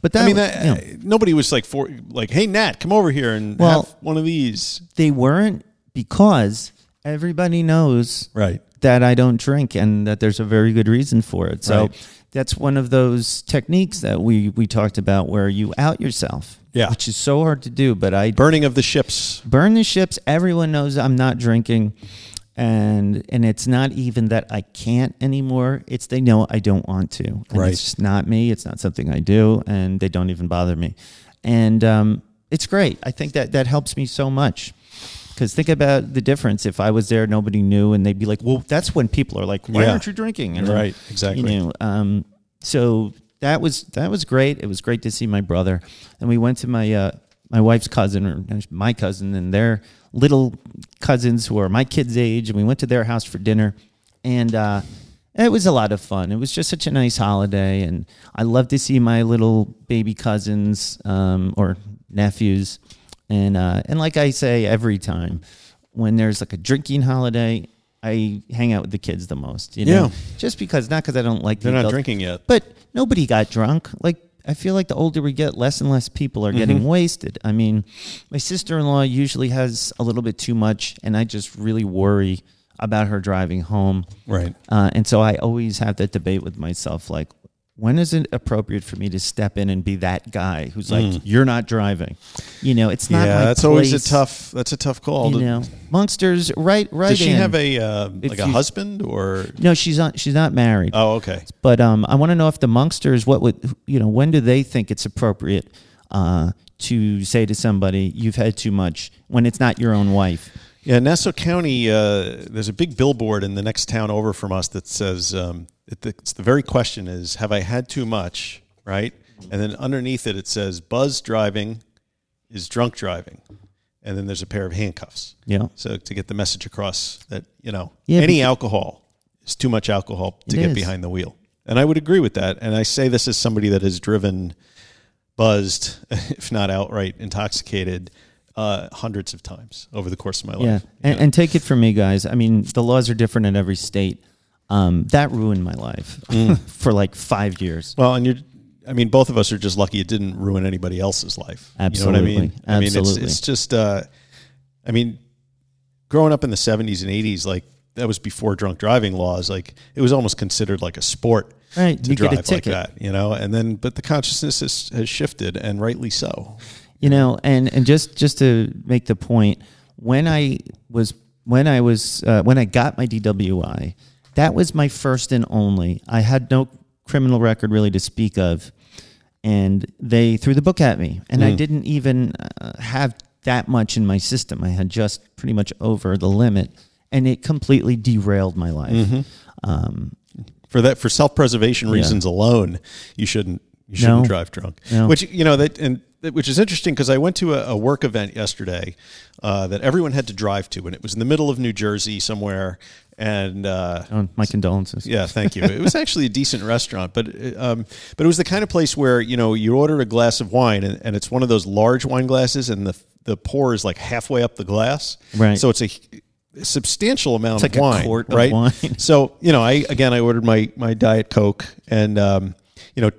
But that I mean, that, you know, nobody was like for like, "Hey, Nat, come over here and Well- have one of these." they weren't because everybody knows Right. that I don't drink and that there's a very good reason for it. So Right. That's one of those techniques that we we talked about where you out yourself. Yeah. Which is so hard to do, but I Burning of the ships. burn the ships. Everyone knows I'm not drinking. And and it's not even that I can't anymore. It's they know I don't want to. And Right. It's just not me. It's not something I do, and they don't even bother me. And um, it's great. I think that that helps me so much. Because think about the difference. If I was there, nobody knew, and they'd be like, "Well, that's when people are like, why Yeah. aren't you drinking?" And Right, exactly. You know, um, so that was that was great. It was great to see my brother, and we went to my uh, my wife's cousin or my cousin and their little cousins who are my kids' age, and we went to their house for dinner, and uh, it was a lot of fun. It was just such a nice holiday, and I love to see my little baby cousins um, or nephews, and uh, and like I say every time, when there's like a drinking holiday. I hang out with the kids the most, you know, Yeah. just because not because I don't like They're the not adult- drinking yet. but nobody got drunk. Like I feel like the older we get, less and less people are Mm-hmm. getting wasted. I mean, my sister-in-law usually has a little bit too much, and I just really worry about her driving home. Right. Uh, and so I always have that debate with myself, like. When is it appropriate for me to step in and be that guy who's like, "You're not driving"? You know, it's not. Mm. yeah, that's always a tough. That's a tough call. You to- know, Monsters, right? Right. Does she in. have a uh, If like a you- husband or? No, she's not. She's not married. Oh, okay. But um, I want to know if the monsters, what would you know? When do they think it's appropriate uh, to say to somebody, "You've had too much," when it's not your own wife? Yeah, Nassau County. Uh, there's a big billboard in the next town over from us that says um, it, it's the very question is, "Have I had too much?" Right, and then underneath it, it says, "Buzz driving is drunk driving," and then there's a pair of handcuffs. Yeah. So to get the message across that you know Yeah, any alcohol is too much alcohol to get is. behind the wheel, and I would agree with that. And I say this as somebody that has driven buzzed, if not outright intoxicated, uh, hundreds of times over the course of my life. Yeah, and, and take it from me, guys. I mean, the laws are different in every state. Um, that ruined my life Mm. for like five years. Well, and you're, I mean, both of us are just lucky it didn't ruin anybody else's life. You know Absolutely. what I mean? I mean, it's, Absolutely. it's just, uh, I mean, growing up in the 70s and 80s, like, that was before drunk driving laws. Like, it was almost considered like a sport Right, to you drive like that, you know? And then, but the consciousness has, has shifted, and rightly so. You know, and and just just to make the point, when I was when I was uh, when I got my DWI, that was my first and only. I had no criminal record really to speak of, and they threw the book at me, and I didn't even uh, have that much in my system. I had just pretty much over the limit, and it completely derailed my life. Um, for that for self preservation reasons alone, you shouldn't you shouldn't No. drive drunk. No. Which you know that and which is interesting because I went to a, a work event yesterday uh, that everyone had to drive to, and it was in the middle of New Jersey somewhere. And uh, oh, my condolences. yeah, thank you. It was actually a decent restaurant, but um, but it was the kind of place where you know you order a glass of wine, and, and it's one of those large wine glasses, and the the pour is like halfway up the glass, Right. So it's a substantial amount of like a wine, quart of wine. So you know, I again, I ordered my my diet coke, and um, you know,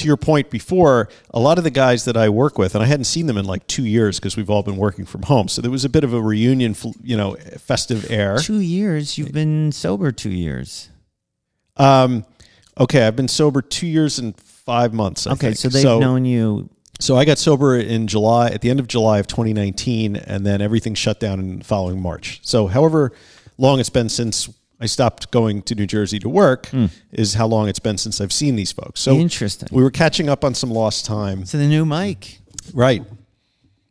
to your point before, a lot of the guys that I work with, and I hadn't seen them in like two years because we've all been working from home, so there was a bit of a reunion, you know, festive air. Two years. You've been sober two years. Um, okay, I've been sober two years and five months. I Okay, think. so they've known you. So I got sober in July, at the end of July of 2019, and then everything shut down in the following March. So, however long it's been since I stopped going to New Jersey to work is how long it's been since I've seen these folks. So Interesting. We were catching up on some lost time. So the new mic. Right.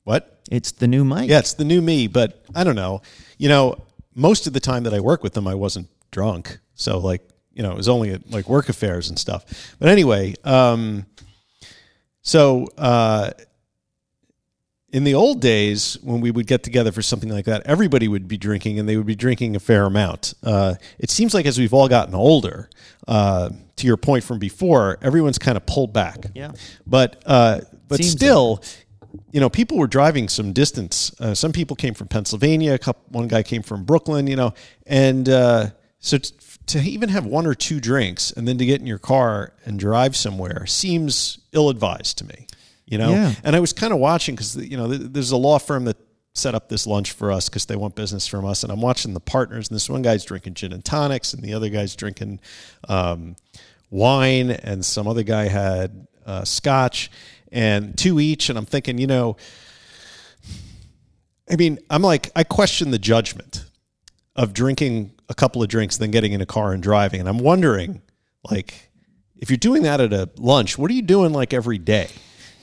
What? It's the new mic. Yeah, it's the new me, but I don't know. You know, most of the time that I work with them, I wasn't drunk. So like, you know, it was only at like work affairs and stuff. But anyway, um, so uh, in the old days when we would get together for something like that, everybody would be drinking and they would be drinking a fair amount. Uh, it seems like as we've all gotten older, uh, to your point from before, everyone's kind of pulled back. Yeah. But uh, but Seems still, you know, people were driving some distance. Uh, some people came from Pennsylvania. A couple, one guy came from Brooklyn. You know, and uh, so t- to even have one or two drinks and then to get in your car and drive somewhere seems ill-advised to me. You know, Yeah. and I was kind of watching because you know there's a law firm that set up this lunch for us because they want business from us, and I'm watching the partners. And this one guy's drinking gin and tonics, and the other guy's drinking um, wine, and some other guy had uh, scotch, and two each. And I'm thinking, you know, I mean, I'm like, I question the judgment of drinking a couple of drinks, then getting in a car and driving, and I'm wondering, like, if you're doing that at a lunch, what are you doing like every day?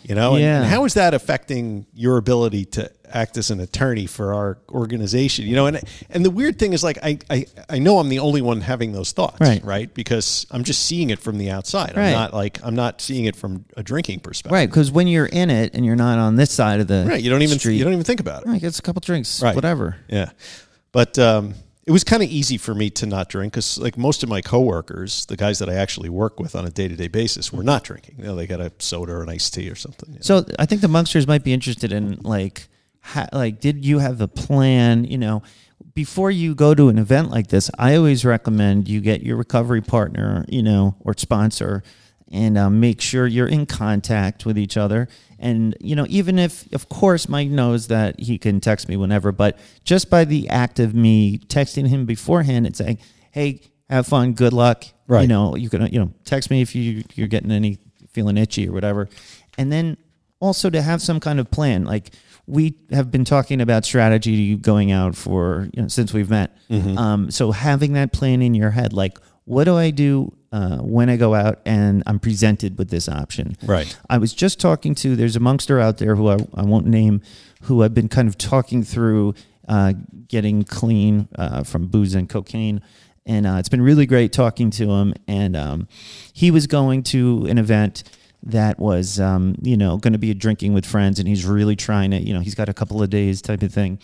You know, And- Yeah. and how is that affecting your ability to act as an attorney for our organization? You know, and and the weird thing is like I I, I know I'm the only one having those thoughts, Right. Right, because I'm just seeing it from the outside. Right. I'm not like I'm not seeing it from a drinking perspective. Right, because when you're in it and you're not on this side of the Right. You don't even street, you don't even think about it. Right, gets a couple drinks, Right. whatever. Yeah. But um, it was kind of easy for me to not drink because, like, most of my coworkers, the guys that I actually work with on a day to day basis, were not drinking. You know, they got a soda or an iced tea or something. you know. So I think the monsters might be interested in like, like, did you have a plan? You know, before you go to an event like this, I always recommend you get your recovery partner, you know, or sponsor, and um, make sure you're in contact with each other. And you know, even if, of course, Mike knows that he can text me whenever, but just by the act of me texting him beforehand and saying, "Hey, have fun, good luck," Right. you know, you can you know text me if you you're getting any feeling itchy or whatever, and then also to have some kind of plan. Like we have been talking about strategy going out for you know since we've met. Um, so having that plan in your head, like what do I do uh, when I go out and I'm presented with this option? Right. I was just talking to there's a monster out there who I, I won't name, who I've been kind of talking through uh, getting clean uh, from booze and cocaine. And uh, it's been really great talking to him. And um, he was going to an event that was, um, you know, going to be a drinking with friends, and he's really trying to, you know, he's got a couple of days type of thing.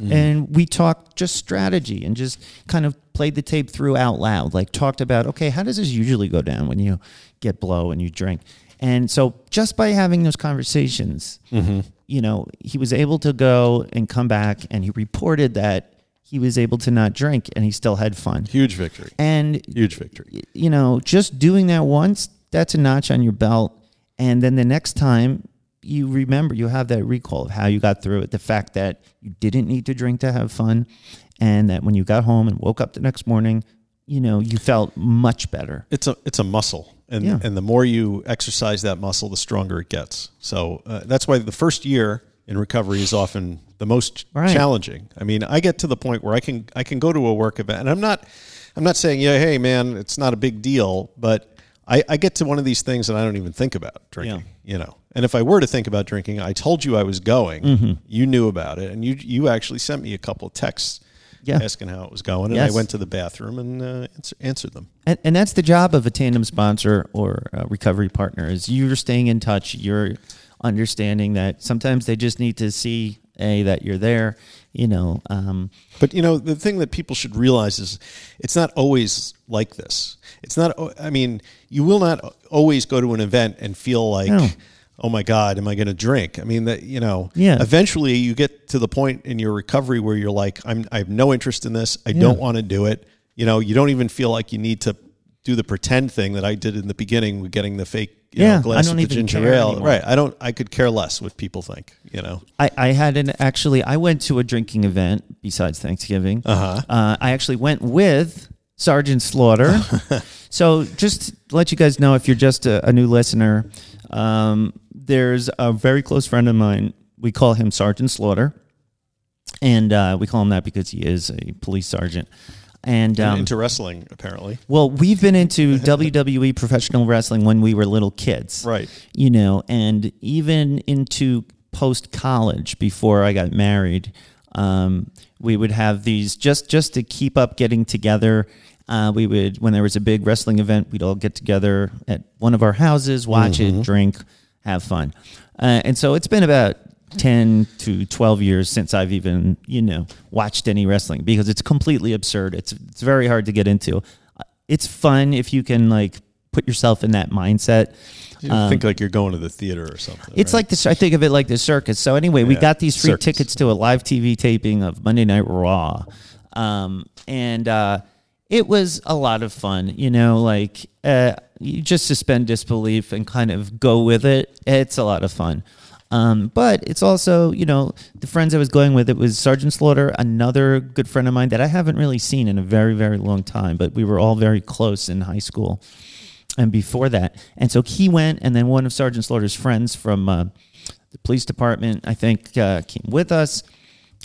And we talked just strategy and just kind of played the tape through out loud, like talked about, okay, how does this usually go down when you get blow and you drink? And so just by having those conversations, you know, he was able to go and come back and he reported that he was able to not drink and he still had fun. Huge victory. And Huge victory. you know, just doing that once, that's a notch on your belt. And then the next time you remember, you have that recall of how you got through it, the fact that you didn't need to drink to have fun, and that when you got home and woke up the next morning, you know, you felt much better. It's a it's a muscle, and Yeah. and the more you exercise that muscle, the stronger it gets. So uh, that's why the first year in recovery is often the most Right. challenging. I mean, I get to the point where I can I can go to a work event, and I'm not I'm not saying yeah, hey man, it's not a big deal, but I, I get to one of these things and I don't even think about drinking. You know, and if I were to think about drinking, I told you I was going. Mm-hmm. You knew about it, and you you actually sent me a couple of texts. Yeah. Asking how it was going, and Yes. I went to the bathroom and uh, answer, answered them. And, and that's the job of a tandem sponsor or a recovery partner is you're staying in touch. You're understanding that sometimes they just need to see a that you're there. You know, um, But you know, the thing that people should realize is it's not always like this. It's not I mean, you will not always go to an event and feel like No. oh my god, am I going to drink? I mean that, you know, Yeah. eventually you get to the point in your recovery where you're like I'm I have no interest in this. I don't want to do it. You know, you don't even feel like you need to do the pretend thing that I did in the beginning with getting the fake you Yeah, know, glass I don't of the even ginger care ale. anymore. Right. I don't I could care less what people think, you know. I, I had an actually I went to a drinking event besides Thanksgiving. Uh-huh. Uh, I actually went with Sergeant Slaughter. so just to let you guys know if you're just a, a new listener, um, there's a very close friend of mine. We call him Sergeant Slaughter, and uh, we call him that because he is a police sergeant. And um, into wrestling, apparently. well, we've been into WWE professional wrestling when we were little kids. Right. You know, and even into post college before I got married, um, we would have these just just to keep up getting together. Uh, we would when there was a big wrestling event, we'd all get together at one of our houses, watch it, drink, have fun. Uh, and so it's been about 10 to 12 years since I've even, you know, watched any wrestling because it's completely absurd. It's it's very hard to get into. It's fun if you can like put yourself in that mindset. You think like you're going to the theater or something. Um, It's right? like this. I think of it like the circus. So anyway, we got these free circus. tickets to a live TV taping of Monday Night Raw, um, and uh, it was a lot of fun. You know, like uh, you just suspend disbelief and kind of go with it. It's a lot of fun. Um, but it's also, you know, the friends I was going with. It was Sergeant Slaughter, another good friend of mine that I haven't really seen in a very, very long time. But we were all very close in high school and before that. And so he went, and then one of Sergeant Slaughter's friends from uh, the police department, I think, uh, came with us.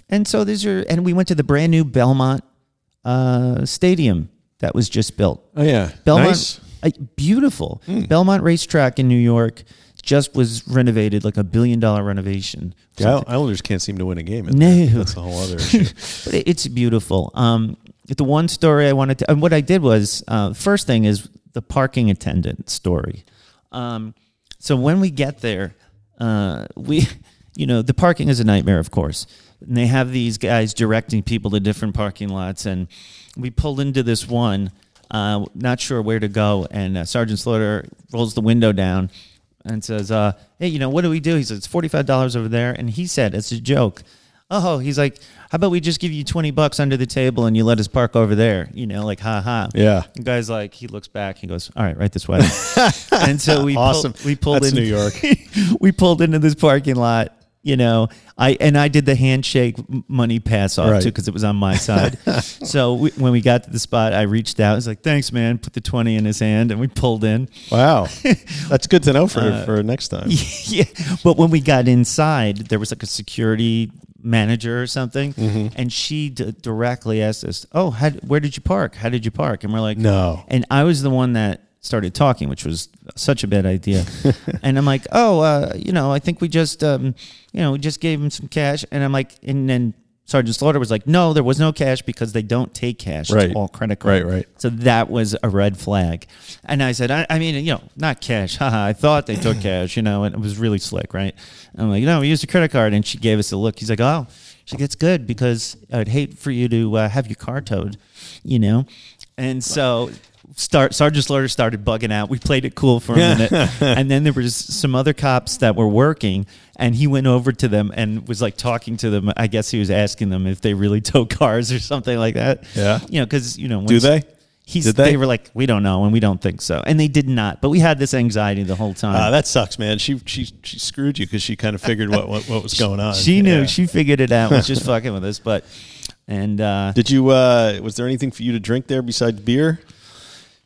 And so these are, and we went to the brand new Belmont uh, Stadium that was just built. Oh yeah, Belmont, nice. Uh, beautiful. Hmm. Belmont Racetrack in New York just was renovated, like a billion dollar renovation. Isle- Islanders can't seem to win a game. No. that's a whole other issue. but it's beautiful. Um, the one story I wanted to, and what I did was, uh, first thing is the parking attendant story. Um, so when we get there, uh, we, you know, the parking is a nightmare, of course. And they have these guys directing people to different parking lots, and we pulled into this one, uh, not sure where to go, and uh, Sergeant Slaughter rolls the window down and says, uh, "Hey, you know what do we do?" He says, "It's forty five dollars over there," and he said, "It's a joke." Oh, he's like, "How about we just give you twenty bucks under the table and you let us park over there?" You know, like, ha ha. Yeah. The guy's like, he looks back, he goes, "All right, right this way." and so we Awesome. pulled, we pulled That's in New York. we pulled into this parking lot. You know, I and I did the handshake money pass off Right. too because it was on my side. so we, when we got to the spot, I reached out. I was like, "Thanks, man." Put the twenty in his hand, and we pulled in. Wow, that's good to know for Uh, for next time. yeah, but when we got inside, there was like a security manager or something, Mm-hmm. and she d- directly asked us, "Oh, how, where did you park? How did you park?" And we're like, No. And I was the one that started talking, which was such a bad idea. and I'm like, "Oh, uh, you know, I think we just, um, you know, we just gave him some cash." And I'm like, and then. Sergeant Slaughter was like, "No, there was no cash because they don't take cash. Right. It's all credit card." Right, right. So that was a red flag. And I said, I, I mean, you know, not cash. Haha, I thought they took cash, you know, and it was really slick, right? I'm like, no, we used a credit card. And she gave us a look. He's like, oh, she gets good because I'd hate for you to uh, have your car towed, you know? And so start Sergeant Slaughter started bugging out. We played it cool for a minute. and then there was some other cops that were working and he went over to them and was like talking to them. I guess he was asking them if they really tow cars or something like that. Yeah. You know, because, you know, Do they? He's, Did they? they? were like, we don't know, and we don't think so, and they did not. But we had this anxiety the whole time. Uh, that sucks, man. She she she screwed you because she kind of figured what, what what was going on. she knew, Yeah. she figured it out. Was just fucking with us, but and uh, Did you? uh Was there anything for you to drink there besides beer?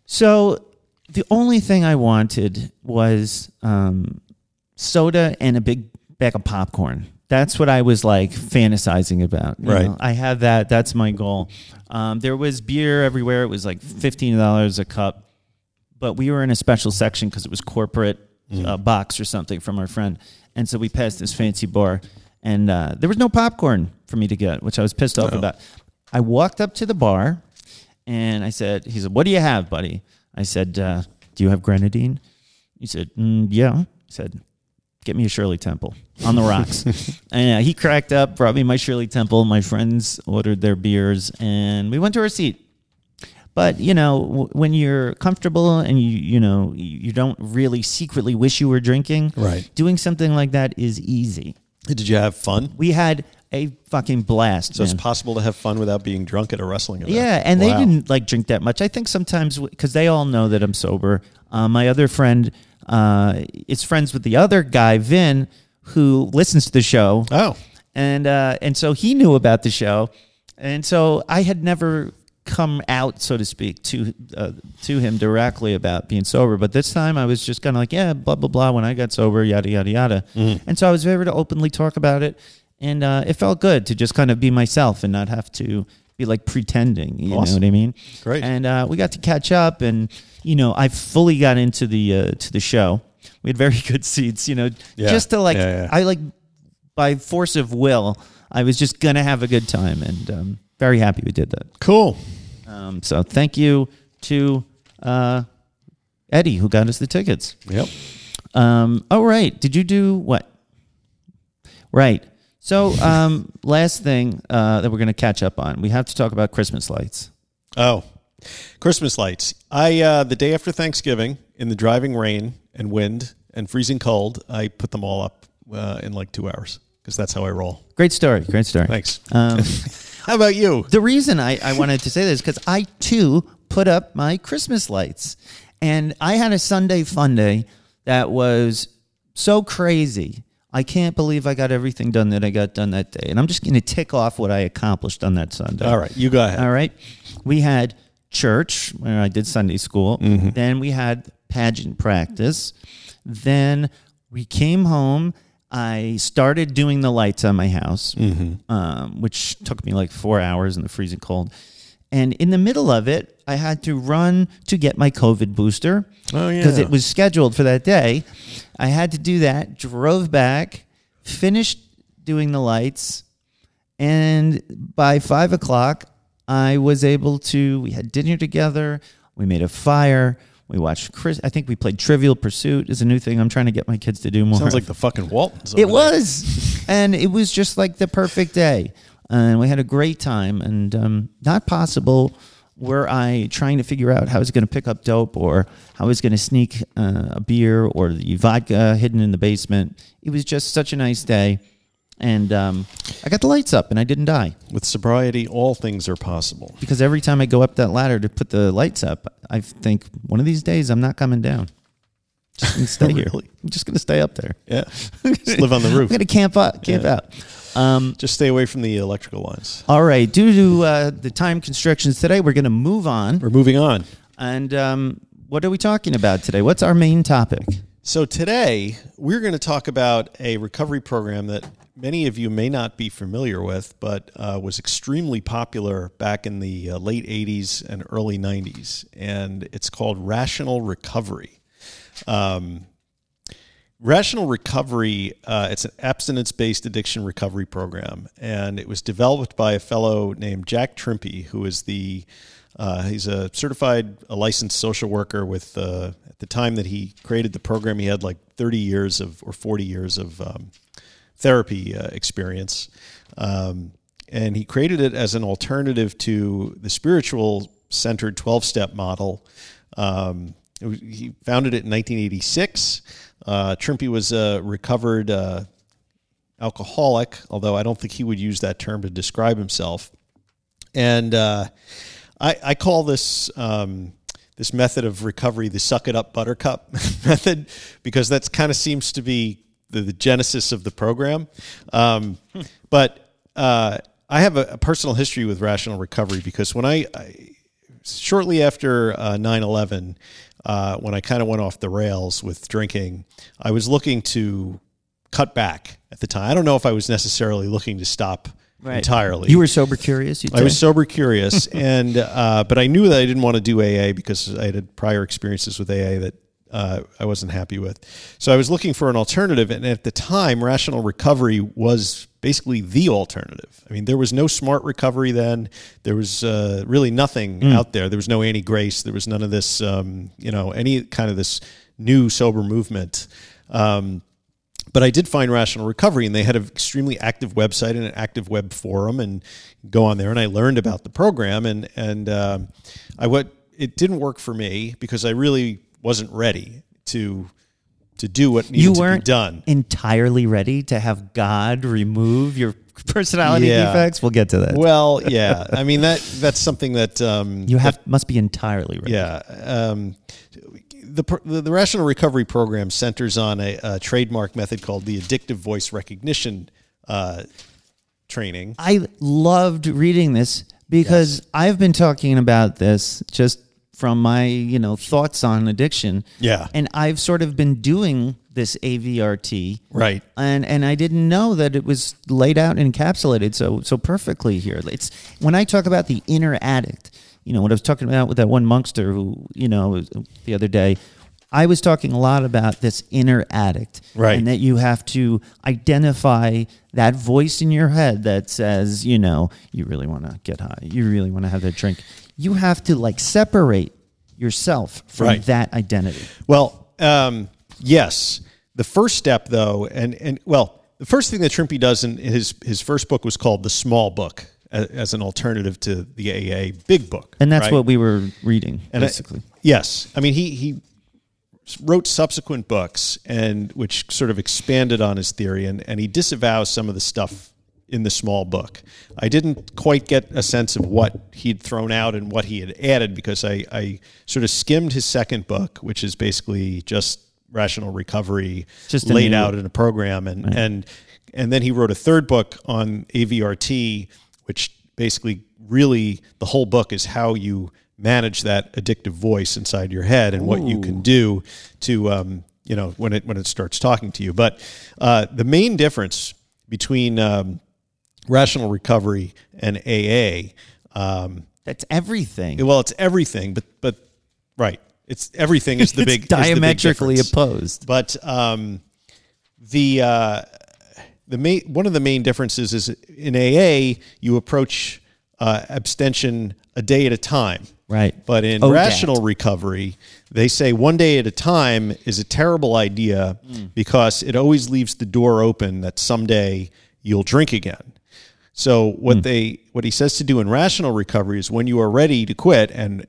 so the only thing I wanted was um, soda and a big bag of popcorn. That's what I was like fantasizing about. you Right. know. I had that. That's my goal. Um, there was beer everywhere. It was like fifteen dollars a cup, but we were in a special section because it was corporate uh, box or something from our friend, and so we passed this fancy bar, and uh, there was no popcorn for me to get, which I was pissed off No. about. I walked up to the bar, and I said, "He said, what do you have, buddy?" I said, uh, "Do you have grenadine?" He said, mm, "Yeah." He said, "Get me a Shirley Temple on the rocks." and uh, he cracked up, brought me my Shirley Temple. My friends ordered their beers, and we went to our seat. But you know, w- when you're comfortable and you you know you you don't really secretly wish you were drinking, Right. Doing something like that is easy. Did you have fun? We had a fucking blast. So man. it's possible to have fun without being drunk at a wrestling event. Yeah, and they didn't like drink that much. I think sometimes because they all know that I'm sober. Uh, my other friend uh, is friends with the other guy, Vin, who listens to the show. Oh, and uh, and so he knew about the show, and so I had never come out, so to speak, to uh, to him directly about being sober. But this time, I was just kind of like, yeah, blah blah blah. When I got sober, yada yada yada, and so I was able to openly talk about it, and uh, it felt good to just kind of be myself and not have to be like pretending. You know what I mean? Great. And uh, we got to catch up, and you know, I fully got into the uh, to the show. We had very good seats. You know, Yeah. just to like, Yeah, yeah. I like by force of will, I was just gonna have a good time, and um, very happy we did that. Cool. Um, so thank you to uh, Eddie who got us the tickets. Yep. Um, oh, right. Did you do what? Right. So, um, last thing uh, that we're going to catch up on, we have to talk about Christmas lights. Oh, Christmas lights. I uh, the day after Thanksgiving, in the driving rain and wind and freezing cold, I put them all up uh, in like two hours because that's how I roll. Great story. Great story. Thanks. Um, How about you? the reason I, I wanted to say this because I too put up my Christmas lights, and I had a Sunday fun day that was so crazy. I can't believe I got everything done that I got done that day, and I'm just going to tick off what I accomplished on that Sunday. All right, you go ahead. All right. We had church where I did Sunday school. Mm-hmm. Then we had pageant practice. Then we came home. I started doing the lights on my house, Mm-hmm. um, which took me like four hours in the freezing cold. And in the middle of it, I had to run to get my COVID booster Oh, yeah. because it was scheduled for that day. I had to do that, drove back, finished doing the lights, and by five o'clock, I was able to. We had dinner together. We made a fire. We watched Chris. I think we played Trivial Pursuit. is a new thing I'm trying to get my kids to do more. Sounds like the fucking Waltons. It was, and it was just like the perfect day, and we had a great time. And um, not possible were I trying to figure out how I was going to pick up dope or how I was going to sneak uh, a beer or the vodka hidden in the basement. It was just such a nice day, and um, I got the lights up, and I didn't die With sobriety, all things are possible. because every time I go up that ladder to put the lights up, I think one of these days I'm not coming down. Just gonna stay here. I'm just gonna stay up there. Yeah. Just live on the I'm roof. gonna camp out. Camp Yeah. out. Um, Just stay away from the electrical lines. all right. Due to uh, the time constrictions today, we're going to move on. We're moving on. And um, what are we talking about today? What's our main topic? So today we're going to talk about a recovery program that many of you may not be familiar with, but uh, was extremely popular back in the uh, late '80s and early '90s, and it's called Rational Recovery. Um, Rational Recovery, uh, it's an abstinence based addiction recovery program, and it was developed by a fellow named Jack Trimpey, who is the uh, he's a certified, a licensed social worker with, uh, at the time that he created the program, he had like 30 years of, or 40 years of um, therapy uh, experience. Um, and he created it as an alternative to the spiritual centered 12 step model. Um, he founded it in 1986. Uh, Trimpey was a recovered uh, alcoholic, although I don't think he would use that term to describe himself. And uh, I, I call this um, this method of recovery the "suck it up, buttercup" method because that kind of seems to be the, the genesis of the program. Um, but uh, I have a, a personal history with rational recovery because when I, I shortly after uh, 9-11 uh, when i kind of went off the rails with drinking i was looking to cut back at the time i don't know if i was necessarily looking to stop entirely You were sober curious. You I was sober curious, and uh, but I knew that I didn't want to do AA because I had prior experiences with AA that uh, I wasn't happy with. So I was looking for an alternative, and at the time, rational recovery was basically the alternative. I mean, there was no smart recovery then. There was uh, really nothing out there. There was no anti grace. There was none of this, um, you know, any kind of this new sober movement. Um, but I did find Rational Recovery, and they had an extremely active website and an active web forum, and go on there, and I learned about the program, and and um I what it didn't work for me because I really wasn't ready to to do what needed you weren't be done. entirely ready to have God remove your personality Yeah. defects. We'll get to that. Well, yeah, I mean that that's something that um, you have must be entirely ready. Yeah. Um, the, the the rational recovery program centers on a, a trademark method called the addictive voice recognition uh, training. I loved reading this because I've been talking about this just from my you know thoughts on addiction. Yeah. and I've sort of been doing this AVRT, Right. and and I didn't know that it was laid out and encapsulated so so perfectly here. It's when I talk about the inner addict, you know, what I was talking about with that one monkster who, you know, the other day, I was talking a lot about this inner addict, Right. And that you have to identify that voice in your head that says, you know, you really want to get high, you really want to have that drink. You have to like separate yourself from Right. that identity. Well, um, yes. The first step, though, and and well, the first thing that Trimpey does in his his first book was called the Small Book as, as an alternative to the AA Big Book, And that's right? what we were reading, And I- basically. yes, I mean he he wrote subsequent books and which sort of expanded on his theory, and and he disavows some of the stuff in the small book. I didn't quite get a sense of what he'd thrown out and what he had added because I, I sort of skimmed his second book, which is basically just rational recovery Just laid new- out in a program. And and and then he wrote a third book on AVRT which basically really the whole book is how you manage that addictive voice inside your head and what you can do to um, you know when it when it starts talking to you. But uh, the main difference between um, rational recovery and AA um, That's everything. well it's everything but but right it's everything is the it's big is the big diametrically opposed. But um, the uh, the main one of the main differences is in AA you approach uh, abstention a day at a time. Right. But in ODAT. rational recovery, they say one day at a time is a terrible idea because it always leaves the door open that someday you'll drink again. So what hmm. they what he says to do in rational recovery is when you are ready to quit and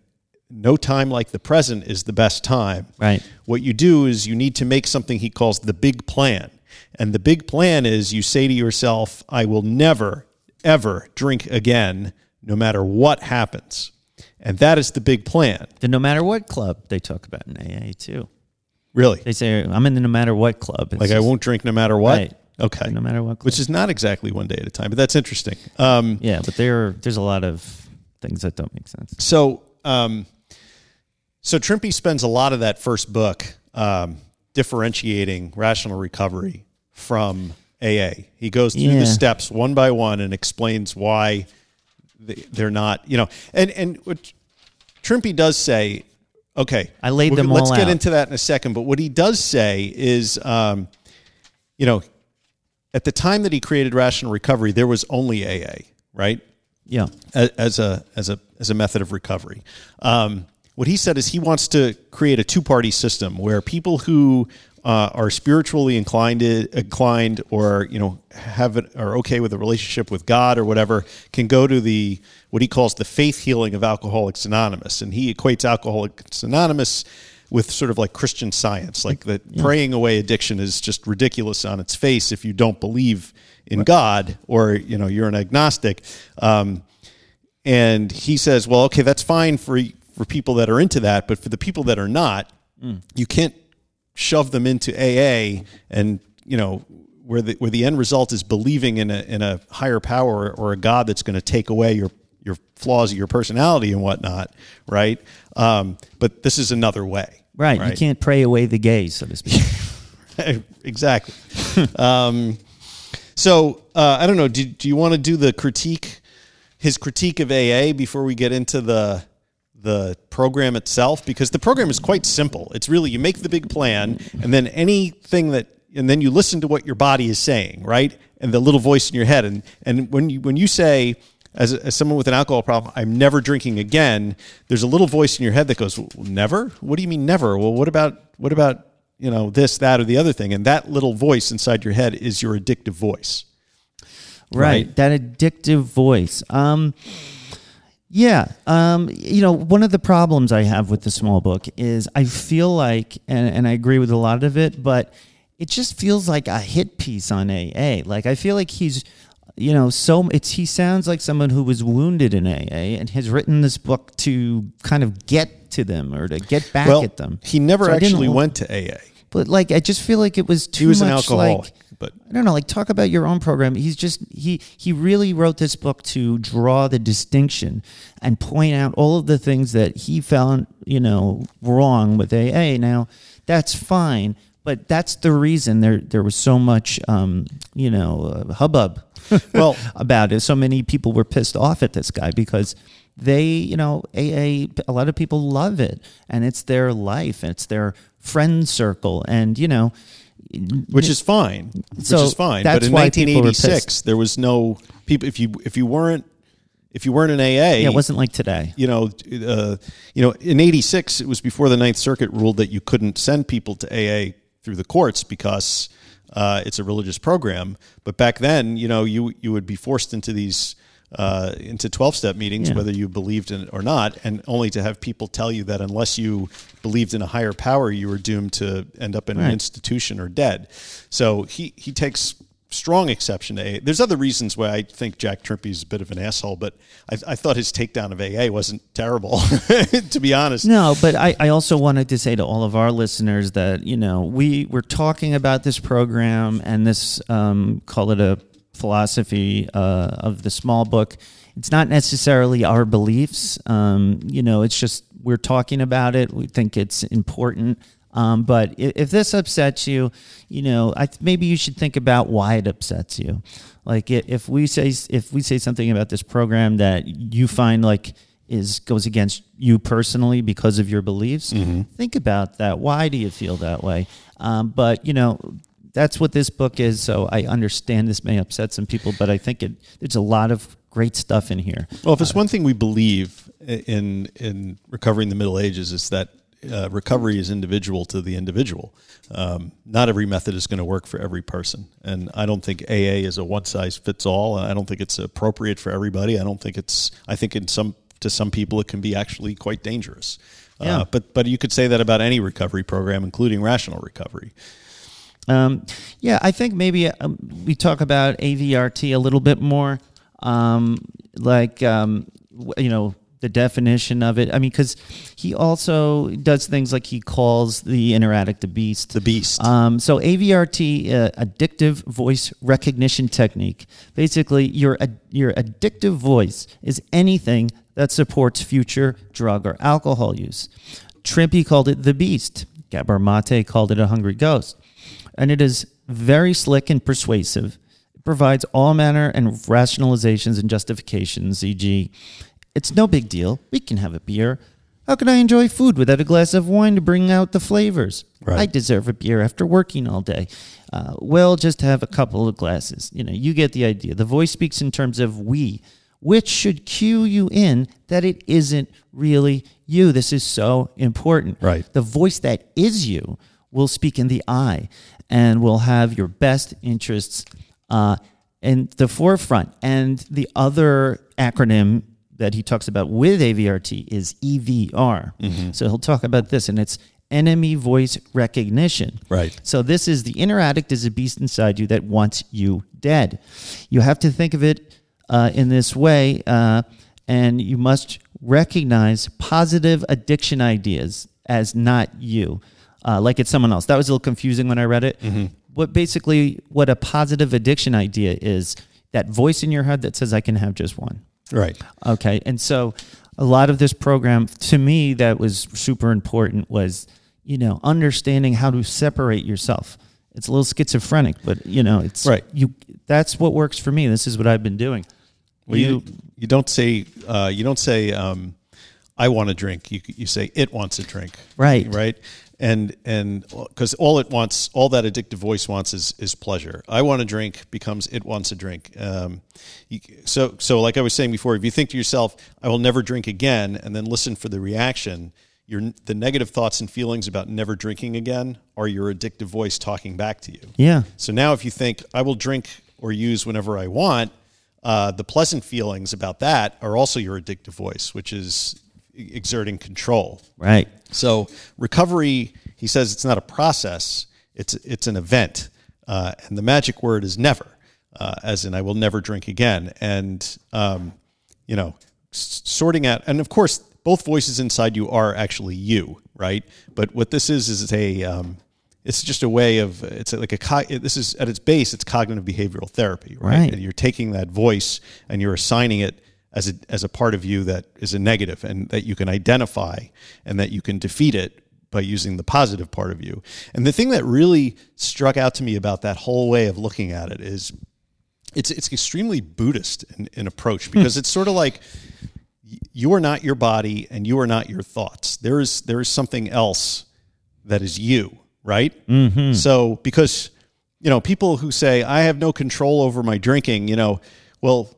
no time like the present is the best time. Right. What you do is you need to make something he calls the big plan. And the big plan is you say to yourself, I will never, ever drink again, no matter what happens. And that is the big plan. The no matter what club they talk about in AA too. Really. They say I'm in the no matter what club. It's Like I won't drink no matter what. Right. Okay. No matter what club. Which is not exactly one day at a time, but that's interesting. Um, yeah, but there there's a lot of things that don't make sense. So, um, so Trimpey spends a lot of that first book um, differentiating rational recovery from AA. He goes through Yeah. the steps one by one and explains why they- they're not, you know, and and what Trimpey does say, okay, I laid them Let's get out. into that in a second. But what he does say is, um, you know, at the time that he created rational recovery, there was only AA, right? Yeah. as a as a as a method of recovery. Um, what he said is he wants to create a two party system where people who uh, are spiritually inclined inclined or you know have it are okay with a relationship with God or whatever can go to the what he calls the faith healing of Alcoholics Anonymous, and he equates Alcoholics Anonymous with sort of like Christian science, like that praying away addiction is just ridiculous on its face if you don't believe in God or you know you're an agnostic. Um, and he says, "Well, okay, that's fine for for people that are into that, but for the people that are not, you can't shove them into AA and you know where the where the end result is believing in a in a higher power or a God that's going to take away your your flaws of your personality and whatnot, right? Um, but this is another way, Right. You can't pray away the gays, so to speak. exactly. um, so uh, I don't know. Do, do you want to do the critique, his critique of AA before we get into the the program itself? Because the program is quite simple. It's really you make the big plan, and then anything that, and then you listen to what your body is saying, right? And the little voice in your head, and and when you when you say. As, as someone with an alcohol problem, I'm never drinking again. There's a little voice in your head that goes, "Well, "Never? What do you mean never? Well, what about what about you know this, that, or the other thing?" And that little voice inside your head is your addictive voice. right. Right. That addictive voice. Um yeah, um, you know, one of the problems I have with the small book is I feel like, and, and I agree with a lot of it, but it just feels like a hit piece on AA. Like I feel like he's, you know, so it's he sounds like someone who was wounded in AA and has written this book to kind of get to them or to get back well, at them. he never So actually went to AA. But like, I just feel like it was too He was an alcoholic. like But I don't know, like talk about your own program. He's just he he really wrote this book to draw the distinction and point out all of the things that he found, you know, wrong with AA. Now, that's fine, but that's the reason there there was so much um, you know, uh, hubbub Well- about it. So many people were pissed off at this guy because they, you know, AA a lot of people love it and it's their life, and it's their friend circle and, you know, which is fine, which So is fine. that's But in why 1986, there was no people. If you if you weren't if you weren't an AA, yeah, it wasn't like today. you know, uh, you know, in '86, it was before the Ninth Circuit ruled that you couldn't send people to AA through the courts because uh, it's a religious program. But back then, you know, you you would be forced into these uh, into 12 step meetings, Yeah. whether you believed in it or not, and only to have people tell you that unless you believed in a higher power, you were doomed to end up in an institution or dead. So he he takes strong exception to AA. There's other reasons why I think Jack Trimpey's a bit of an asshole, but I, I thought his takedown of AA wasn't terrible, to be honest. No, but I, I also wanted to say to all of our listeners that, you know, we were talking about this program and this, um, call it a philosophy uh, of the small book. It's not necessarily our beliefs. Um, you know, it's just we're talking about it. We think it's important. Um, but if this upsets you, you know, I maybe you should think about why it upsets you. Like if we say if we say something about this program that you find like is goes against you personally because of your beliefs, think about that. Why do you feel that way? Um, but you know, that's what this book is. So I understand this may upset some people, but I think it there's a lot of great stuff in here. Well, if it's one thing we believe in in recovering the Middle Ages is that uh, recovery is individual to the individual. Um, not every method is going to work for every person, and I don't think AA is a one size fits all. I don't think it's appropriate for everybody. I don't think it's. I think in some to some people it can be actually quite dangerous. Yeah. Uh, but but you could say that about any recovery program, including rational recovery. Um, yeah, I think maybe um, we talk about AVRT a little bit more, um, like um, you know the definition of it. I mean, because he also does things like he calls the inner addict the beast. The beast. Um, so AVRT, uh, addictive voice recognition technique. Basically, your your addictive voice is anything that supports future drug or alcohol use. Trimpey called it the beast. Gabor Mate called it a hungry ghost, and it is very slick and persuasive. It provides all manner and rationalizations and justifications, e.g., it's no big deal. We can have a beer. How can I enjoy food without a glass of wine to bring out the flavors? Right. I deserve a beer after working all day. Uh, well, just have a couple of glasses. You know, you get the idea. The voice speaks in terms of we, which should cue you in that it isn't really you. This is so important. Right. The voice that is you will speak in the I and will have your best interests uh, in the forefront. And the other acronym that he talks about with AVRT is EVR. So he'll talk about this, and it's enemy voice recognition. Right. So this is the inner addict is a beast inside you that wants you dead. You have to think of it uh, in this way, uh, and you must recognize positive addiction ideas as not you, uh, like it's someone else. That was a little confusing when I read it. What basically what a positive addiction idea is that voice in your head that says I can have just one. Right. Okay. And so a lot of this program to me that was super important was, you know, understanding how to separate yourself. It's a little schizophrenic, but you know, it's Right. You that's what works for me. This is what I've been doing. Well, you you don't say uh, you don't say um, I want a drink. You you say it wants a drink. Right. Right. And and because all it wants, all that addictive voice wants is is pleasure. I want to drink becomes it wants a drink. Um, you, so so like I was saying before, if you think to yourself, I will never drink again, and then listen for the reaction. Your, the negative thoughts and feelings about never drinking again are your addictive voice talking back to you. Yeah. So now, if you think I will drink or use whenever I want, uh, the pleasant feelings about that are also your addictive voice, which is exerting control. Right. So recovery, he says, it's not a process; it's it's an event, uh, and the magic word is never, uh, as in I will never drink again. And um, you know, s- sorting out, and of course, both voices inside you are actually you, right? But what this is is it's a um, it's just a way of it's like a co- this is at its base it's cognitive behavioral therapy right, Right. And you're taking that voice and you're assigning it as a as a part of you that is a negative and that you can identify and that you can defeat it by using the positive part of you and the thing that really struck out to me about that whole way of looking at it is it's it's extremely Buddhist in, in approach because it's sort of like you are not your body and you are not your thoughts. There is there is something else that is you, right? Mm-hmm. So because you know people who say I have no control over my drinking, you know, well.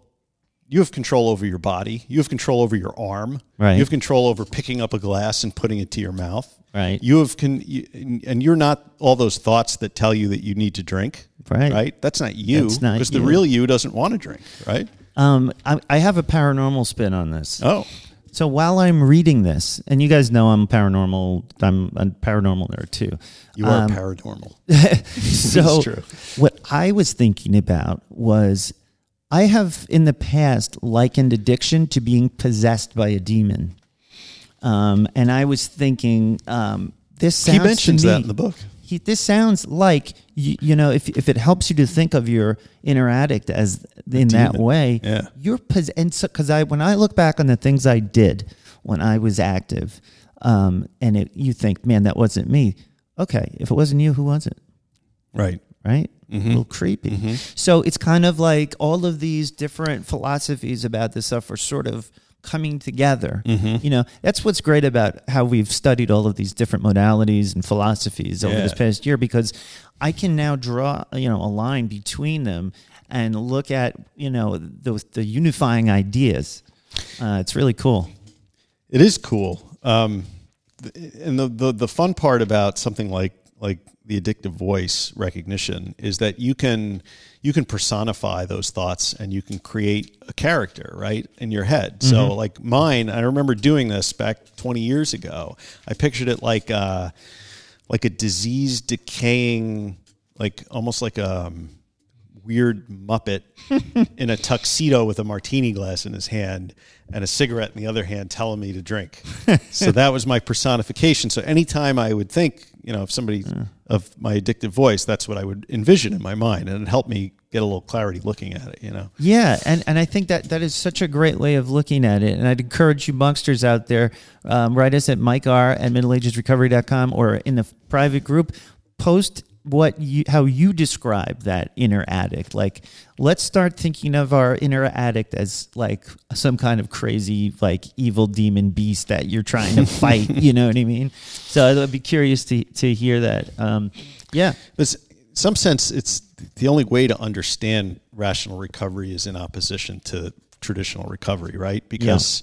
You have control over your body. You have control over your arm. Right. You have control over picking up a glass and putting it to your mouth. Right. You have you, and you're not all those thoughts that tell you that you need to drink. Right. Right. That's not you. Because the real you doesn't want to drink. Right. Um, I, I have a paranormal spin on this. Oh. So while I'm reading this, and you guys know I'm paranormal, I'm a paranormal nerd too. You are Um, paranormal. so true. what I was thinking about was I have in the past likened addiction to being possessed by a demon. Um, and I was thinking, um, this sounds He mentions me- that in the book. He, this sounds like you, you know if, if it helps you to think of your inner addict as in that way, Yeah. you're pos- and so because I when I look back on the things I did when I was active, um, and it, you think, man, that wasn't me. Okay, if it wasn't you, who was it? Right. right? Mm-hmm. A little creepy. So it's kind of like all of these different philosophies about this stuff are sort of coming together. Mm-hmm. You know, that's what's great about how we've studied all of these different modalities and philosophies over this past year because I can now draw, you know, a line between them and look at, you know, the, the unifying ideas. Uh, it's really cool. It is cool. Um, and the, the the fun part about something like like the addictive voice recognition is that you can you can personify those thoughts and you can create a character right in your head. So like mine, I remember doing this back 20 years ago. I pictured it like uh, like a disease decaying, like almost like a um, weird Muppet in a tuxedo with a martini glass in his hand and a cigarette in the other hand telling me to drink. so that was my personification. So anytime I would think, you know, if somebody of my addictive voice, that's what I would envision in my mind. And it helped me get a little clarity looking at it, you know. Yeah, and, and I think that that is such a great way of looking at it. And I'd encourage you monsters out there, um, write us at Mike R at middleagesrecovery.com or in the private group, post what you how you describe that inner addict. Like let's start thinking of our inner addict as like some kind of crazy like evil demon beast that you're trying to fight. you know what I mean? So I'd be curious to to hear that. Um, yeah. But some sense, it's the only way to understand rational recovery is in opposition to traditional recovery, right? Because,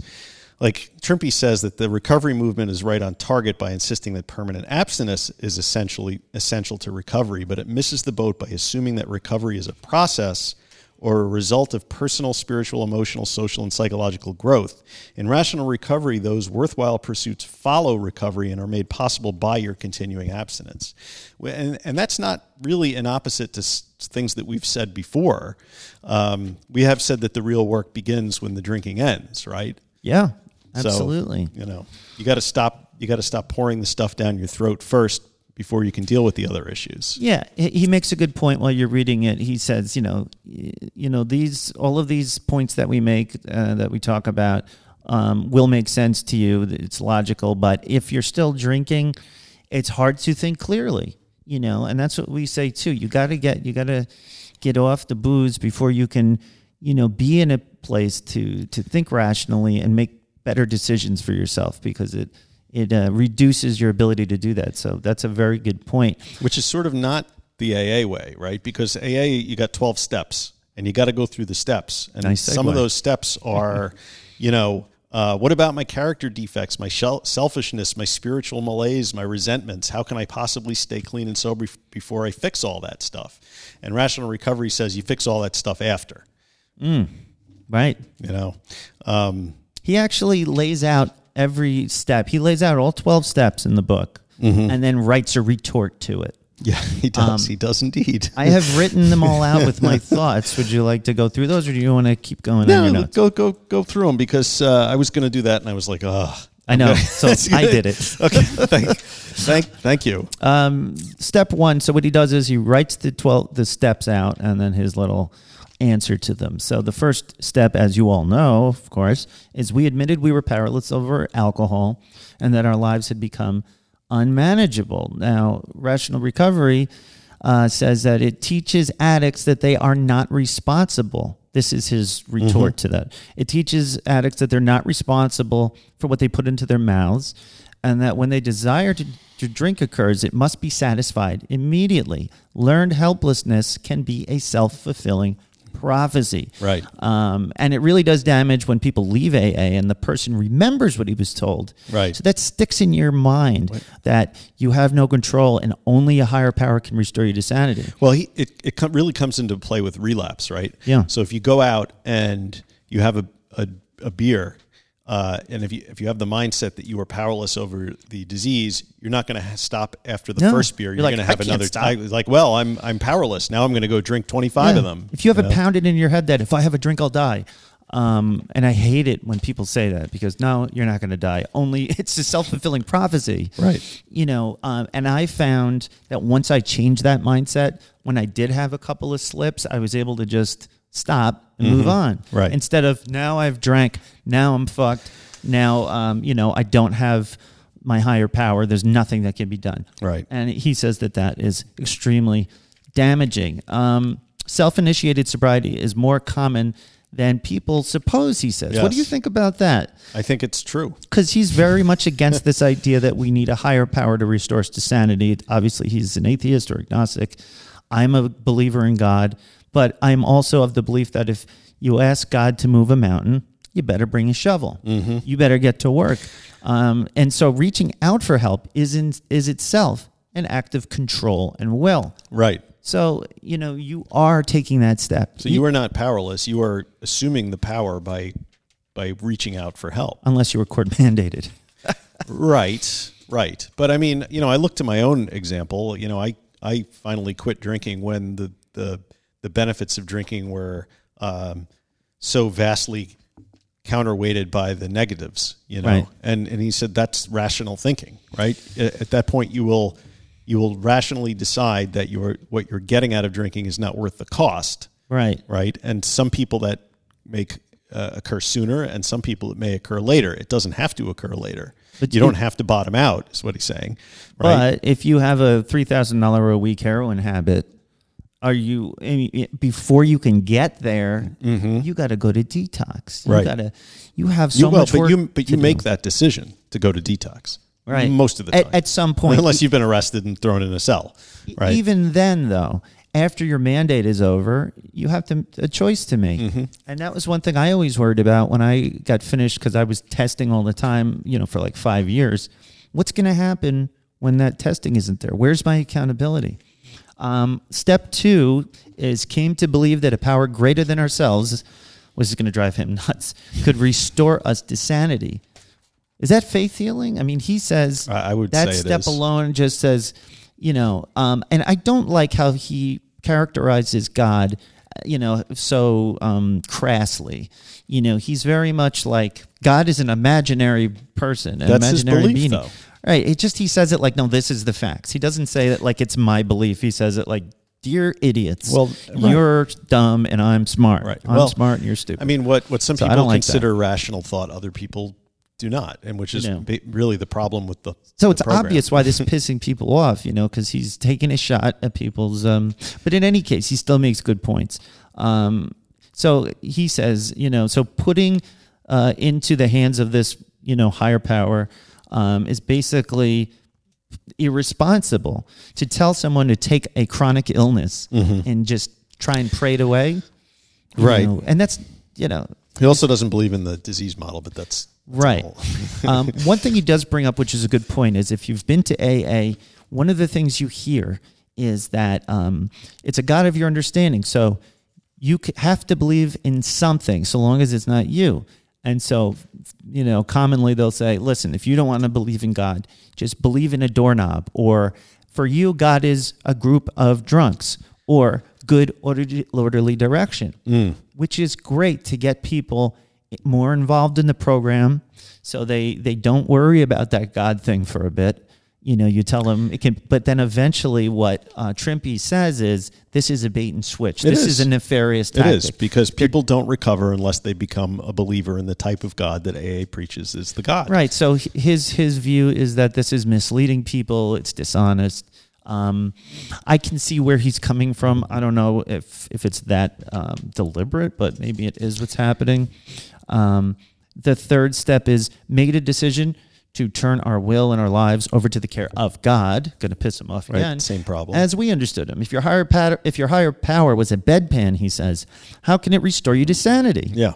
like Trimpey says, that the recovery movement is right on target by insisting that permanent abstinence is essentially essential to recovery, but it misses the boat by assuming that recovery is a process or a result of personal, spiritual, emotional, social, and psychological growth. In rational recovery, those worthwhile pursuits follow recovery and are made possible by your continuing abstinence. And, and that's not really an opposite to things that we've said before. Um, we have said that the real work begins when the drinking ends, right? Yeah. So, Absolutely. you know, you got to stop. You got to stop pouring the stuff down your throat first before you can deal with the other issues. Yeah, he he makes a good point while you're reading it. He says, you know, you know these all of these points that we make uh, that we talk about um, will make sense to you. It's logical, but if you're still drinking, it's hard to think clearly. You know, and that's what we say too. You got to get you got to get off the booze before you can, you know, be in a place to to think rationally and make better decisions for yourself because it it uh, reduces your ability to do that. So that's a very good point. which is sort of not the AA way, right? Because AA, you got 12 steps and you got to go through the steps. And Nice some of those steps are, you know, uh, what about my character defects, my shel- selfishness, my spiritual malaise, my resentments? How can I possibly stay clean and sober f- before I fix all that stuff? And rational recovery says you fix all that stuff after, Right. you know? Um, He actually lays out every step. He lays out all 12 steps in the book Mm-hmm. and then writes a retort to it. yeah, he does. he does indeed. I have written them all out with my thoughts. Would you like to go through those or do you want to keep going on your No, notes? go go go through them because uh, I was going to do that and I was like, oh, I know. Okay. So I did it. Okay, thank, thank, thank you. Um, step one. So what he does is he writes the twelve the steps out, and then his little answer to them. So the first step, as you all know, of course, is we admitted we were powerless over alcohol, and that our lives had become unmanageable. Now, rational recovery uh, says that it teaches addicts that they are not responsible. This is his retort to that. It teaches addicts that they're not responsible for what they put into their mouths, and that when they desire to, to drink occurs, it must be satisfied immediately. Learned helplessness can be a self fulfilling prophecy. Right. Um, and it really does damage when people leave AA and the person remembers what he was told. Right. So that sticks in your mind that you have no control and only a higher power can restore you to sanity. Well, he, it, it really comes into play with relapse, right? Yeah. So if you go out and you have a, a, a beer, uh, and if you if you have the mindset that you are powerless over the disease, you're not going to stop after the No. first beer. You're like, going to have "I can't another. stop." I, like, well, I'm I'm powerless now. I'm going to go drink 25 Yeah. of them. If you have it pounded in your head that if I have a drink, I'll die. Um, and I hate it when people say that because no, you're not going to die. Only it's a self fulfilling prophecy. Right. You know, um, and I found that once I changed that mindset, when I did have a couple of slips, I was able to just stop and move on. Mm-hmm. Right. Instead of now I've drank, now I'm fucked. Now, um, you know, I don't have my higher power. There's nothing that can be done. Right. And he says that that is extremely damaging. Um, Self initiated sobriety is more common than people suppose, he says. What do you think about that? I think it's true. Because he's very much against this idea that we need a higher power to restore us to sanity. Obviously, he's an atheist or agnostic. I'm a believer in God, but I'm also of the belief that if you ask God to move a mountain, you better bring a shovel. You better get to work. Um, and so, reaching out for help is in, is itself an act of control and will. Right. So, you know, you are taking that step. So you are not powerless. You are assuming the power by by reaching out for help. unless you were court mandated. Right, right. But I mean, you know, I look to my own example. You know, I I finally quit drinking when the the the benefits of drinking were um, so vastly counterweighted by the negatives. You know, Right. and and he said that's rational thinking. Right. At at that point, you will you will rationally decide that you're what you're getting out of drinking is not worth the cost Right. right? And some people that make uh, occur sooner, and some people it may occur later. It doesn't have to occur later. But you you- don't have to bottom out, is what he's saying, right? But if you have a three thousand dollar a week heroin habit, are you I mean, before you can get there? You got to go to detox. You Mm-hmm. Right. got to. You have so you will, much but work. you but you make do. that decision to go to detox, right Most of the At- time, At, some point, unless you've been arrested and thrown in a cell, right? Even then, though, after your mandate is over, you have to a choice to make, Mm-hmm. and that was one thing I always worried about when I got finished because I was testing all the time, you know, for like five years. What's going to happen when that testing isn't there? Where's my accountability? Um, step two is came to believe that a power greater than ourselves was going to drive him nuts could restore us to sanity. Is that faith healing? I mean, he says I- would that step is. alone just says, you know, um, and I don't like how he characterizes God, uh, you know, so um, crassly. You know, he's very much like God is an imaginary person, an That's imaginary belief, being. though. Right. It just he says it like, no, this is the facts. He doesn't say it like it's my belief. He says it like, dear idiots, Well, right. you're dumb and I'm smart. Right. I'm Well, smart and you're stupid. I mean, what what some So people don't like consider rational thought, other people do not, and which is You know. ba- really the problem with the. So the it's program. obvious why this is pissing people off, you know, because he's taking a shot at people's. Um, but in any case, he still makes good points. Um, so he says, you know, so putting uh, into the hands of this, you know, higher power um, is basically irresponsible to tell someone to take a chronic illness and just try and pray it away. Mm-hmm. Right. know, and that's, you know, He also doesn't believe in the disease model, but that's, that's Right. um, one thing he does bring up, which is a good point, is if you've been to AA, one of the things you hear is that um, it's a God of your understanding. So you have to believe in something, so long as it's not you. And so, you know, commonly they'll say, listen, if you don't want to believe in God, just believe in a doorknob. Or for you, God is a group of drunks. Or good orderly, orderly direction, mm. which is great to get people more involved in the program, so they they don't worry about that God thing for a bit. You know, you tell them it can, but then eventually, what uh, Trimpey says is, "This is a bait and switch. It this is. is. a nefarious It tactic." is because people don't recover unless they become a believer in the type of God that AA preaches is the God. Right. So his his view is that this is misleading people. It's dishonest. Um, I can see where he's coming from. I don't know if if it's that um, deliberate, but maybe it is what's happening. Um, the third step is make a decision to turn our will and our lives over to the care of God. Going to piss him off Right, same problem. As we understood him, if your higher power, if your higher power was a bedpan, he says, how can it restore you to sanity? Yeah.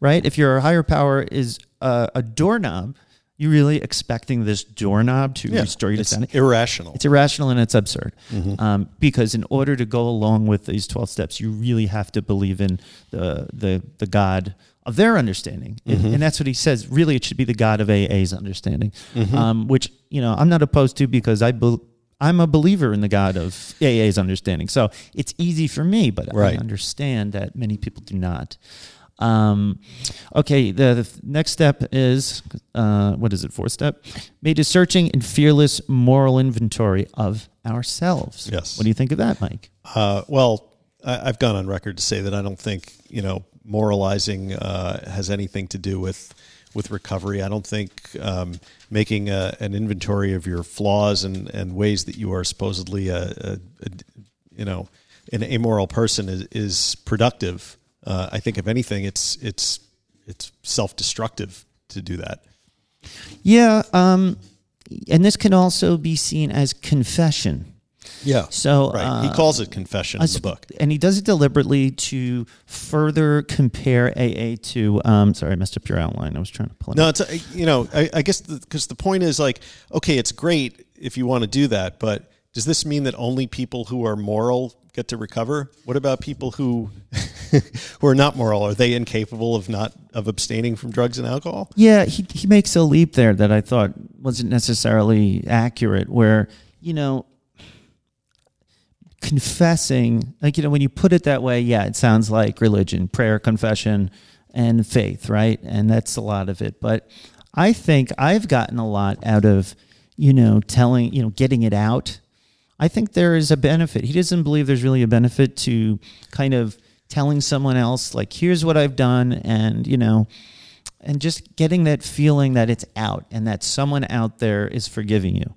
right? If your higher power is a, a doorknob, you're really expecting this doorknob to Yeah. restore you to it's sanity. irrational. It's irrational and it's absurd. Mm-hmm. Um, because in order to go along with these 12 steps, you really have to believe in the, the, the God of their understanding. And- Mm-hmm. And, that's what he says. Really, it should be the God of AA's understanding, Mm-hmm. um, which, you know, I'm not opposed to because I I'm a believer in the God of AA's understanding. So it's easy for me, but Right. I understand that many people do not. Um, okay, the, the next step is uh, what is it? Fourth step, made a searching and fearless moral inventory of ourselves. Yes. What do you think of that, Mike? Uh, well, I, I've gone on record to say that I don't think you know moralizing uh, has anything to do with with recovery. I don't think um, making a, an inventory of your flaws and, and ways that you are supposedly a, a, a you know an amoral person is, is productive. Uh, I think if anything, it's it's it's self destructive to do that. Yeah, um, and this can also be seen as confession. Yeah. So right. he uh, calls it confession in the book. and he does it deliberately to further compare AA to. Um, sorry, I messed up your outline. I was trying to pull it. No, up. it's you know, I, I guess because the, point is like, okay, it's great if you want to do that, but does this mean that only people who are moral get to recover? What about people who who are not moral? Are they incapable of not of abstaining from drugs and alcohol? Yeah, he he makes a leap there that I thought wasn't necessarily accurate. Where you know, confessing, like you know, when you put it that way, yeah, it sounds like religion, prayer, confession, and faith, right? And that's a lot of it. But I think I've gotten a lot out of you know telling you know getting it out. I think there is a benefit. He doesn't believe there's really a benefit to kind of telling someone else like here's what I've done and you know and just getting that feeling that it's out and that someone out there is forgiving you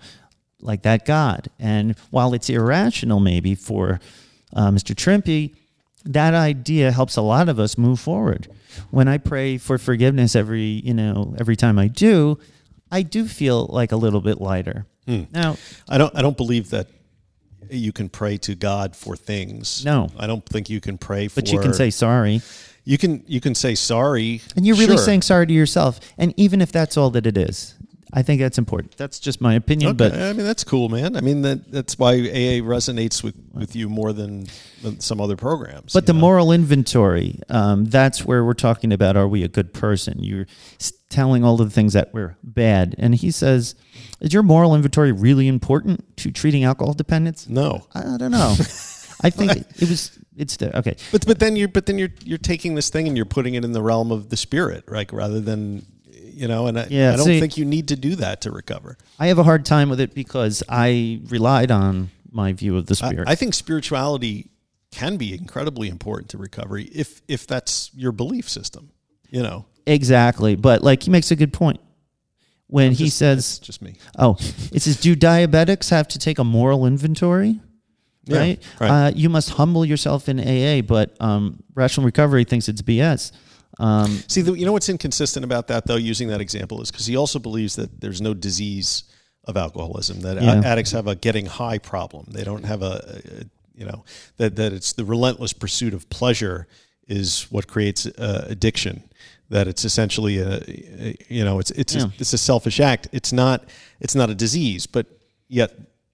like that God. And while it's irrational maybe for uh, Mr. Trimpey, that idea helps a lot of us move forward. When I pray for forgiveness every, you know, every time I do, I do feel like a little bit lighter. Now, I don't. I don't believe that you can pray to God for things. No. I don't think you can pray for. but you can say sorry. you can you can say sorry, And you're really Sure. saying sorry to yourself. And even if that's all that it is, I think that's important. That's just my opinion. Okay, But I mean that's cool, man. I mean that that's why AA resonates with, with you more than, than some other programs. But the know? moral inventory, um, that's where we're talking about are we a good person? You're telling all of the things that we're bad. And he says, is your moral inventory really important to treating alcohol dependence? no, I don't know. I think it was, it's the, okay. But but then you're but then you're you're taking this thing and you're putting it in the realm of the spirit, right? Rather than you know, and I, Yeah, I don't see- think you need to do that to recover. I have a hard time with it because I relied on my view of the spirit. I think spirituality can be incredibly important to recovery if if that's your belief system. You know, exactly. But like he makes a good point. When he Just- says, just me. Oh, it says, do diabetics have to take a moral inventory? Yeah, right? right. Uh, you must humble yourself in AA, but um, rational recovery thinks it's BS. Um, See, the, you know what's inconsistent about that though? Using that example is because he also believes that there's no disease of alcoholism. That Yeah. addicts have a getting high problem. They don't have a, a- you know, that that it's the relentless pursuit of pleasure is what creates uh, addiction. That it's essentially a, a- you know, it's it's Yeah. a, it's a selfish act. It's not it's not a disease, but yet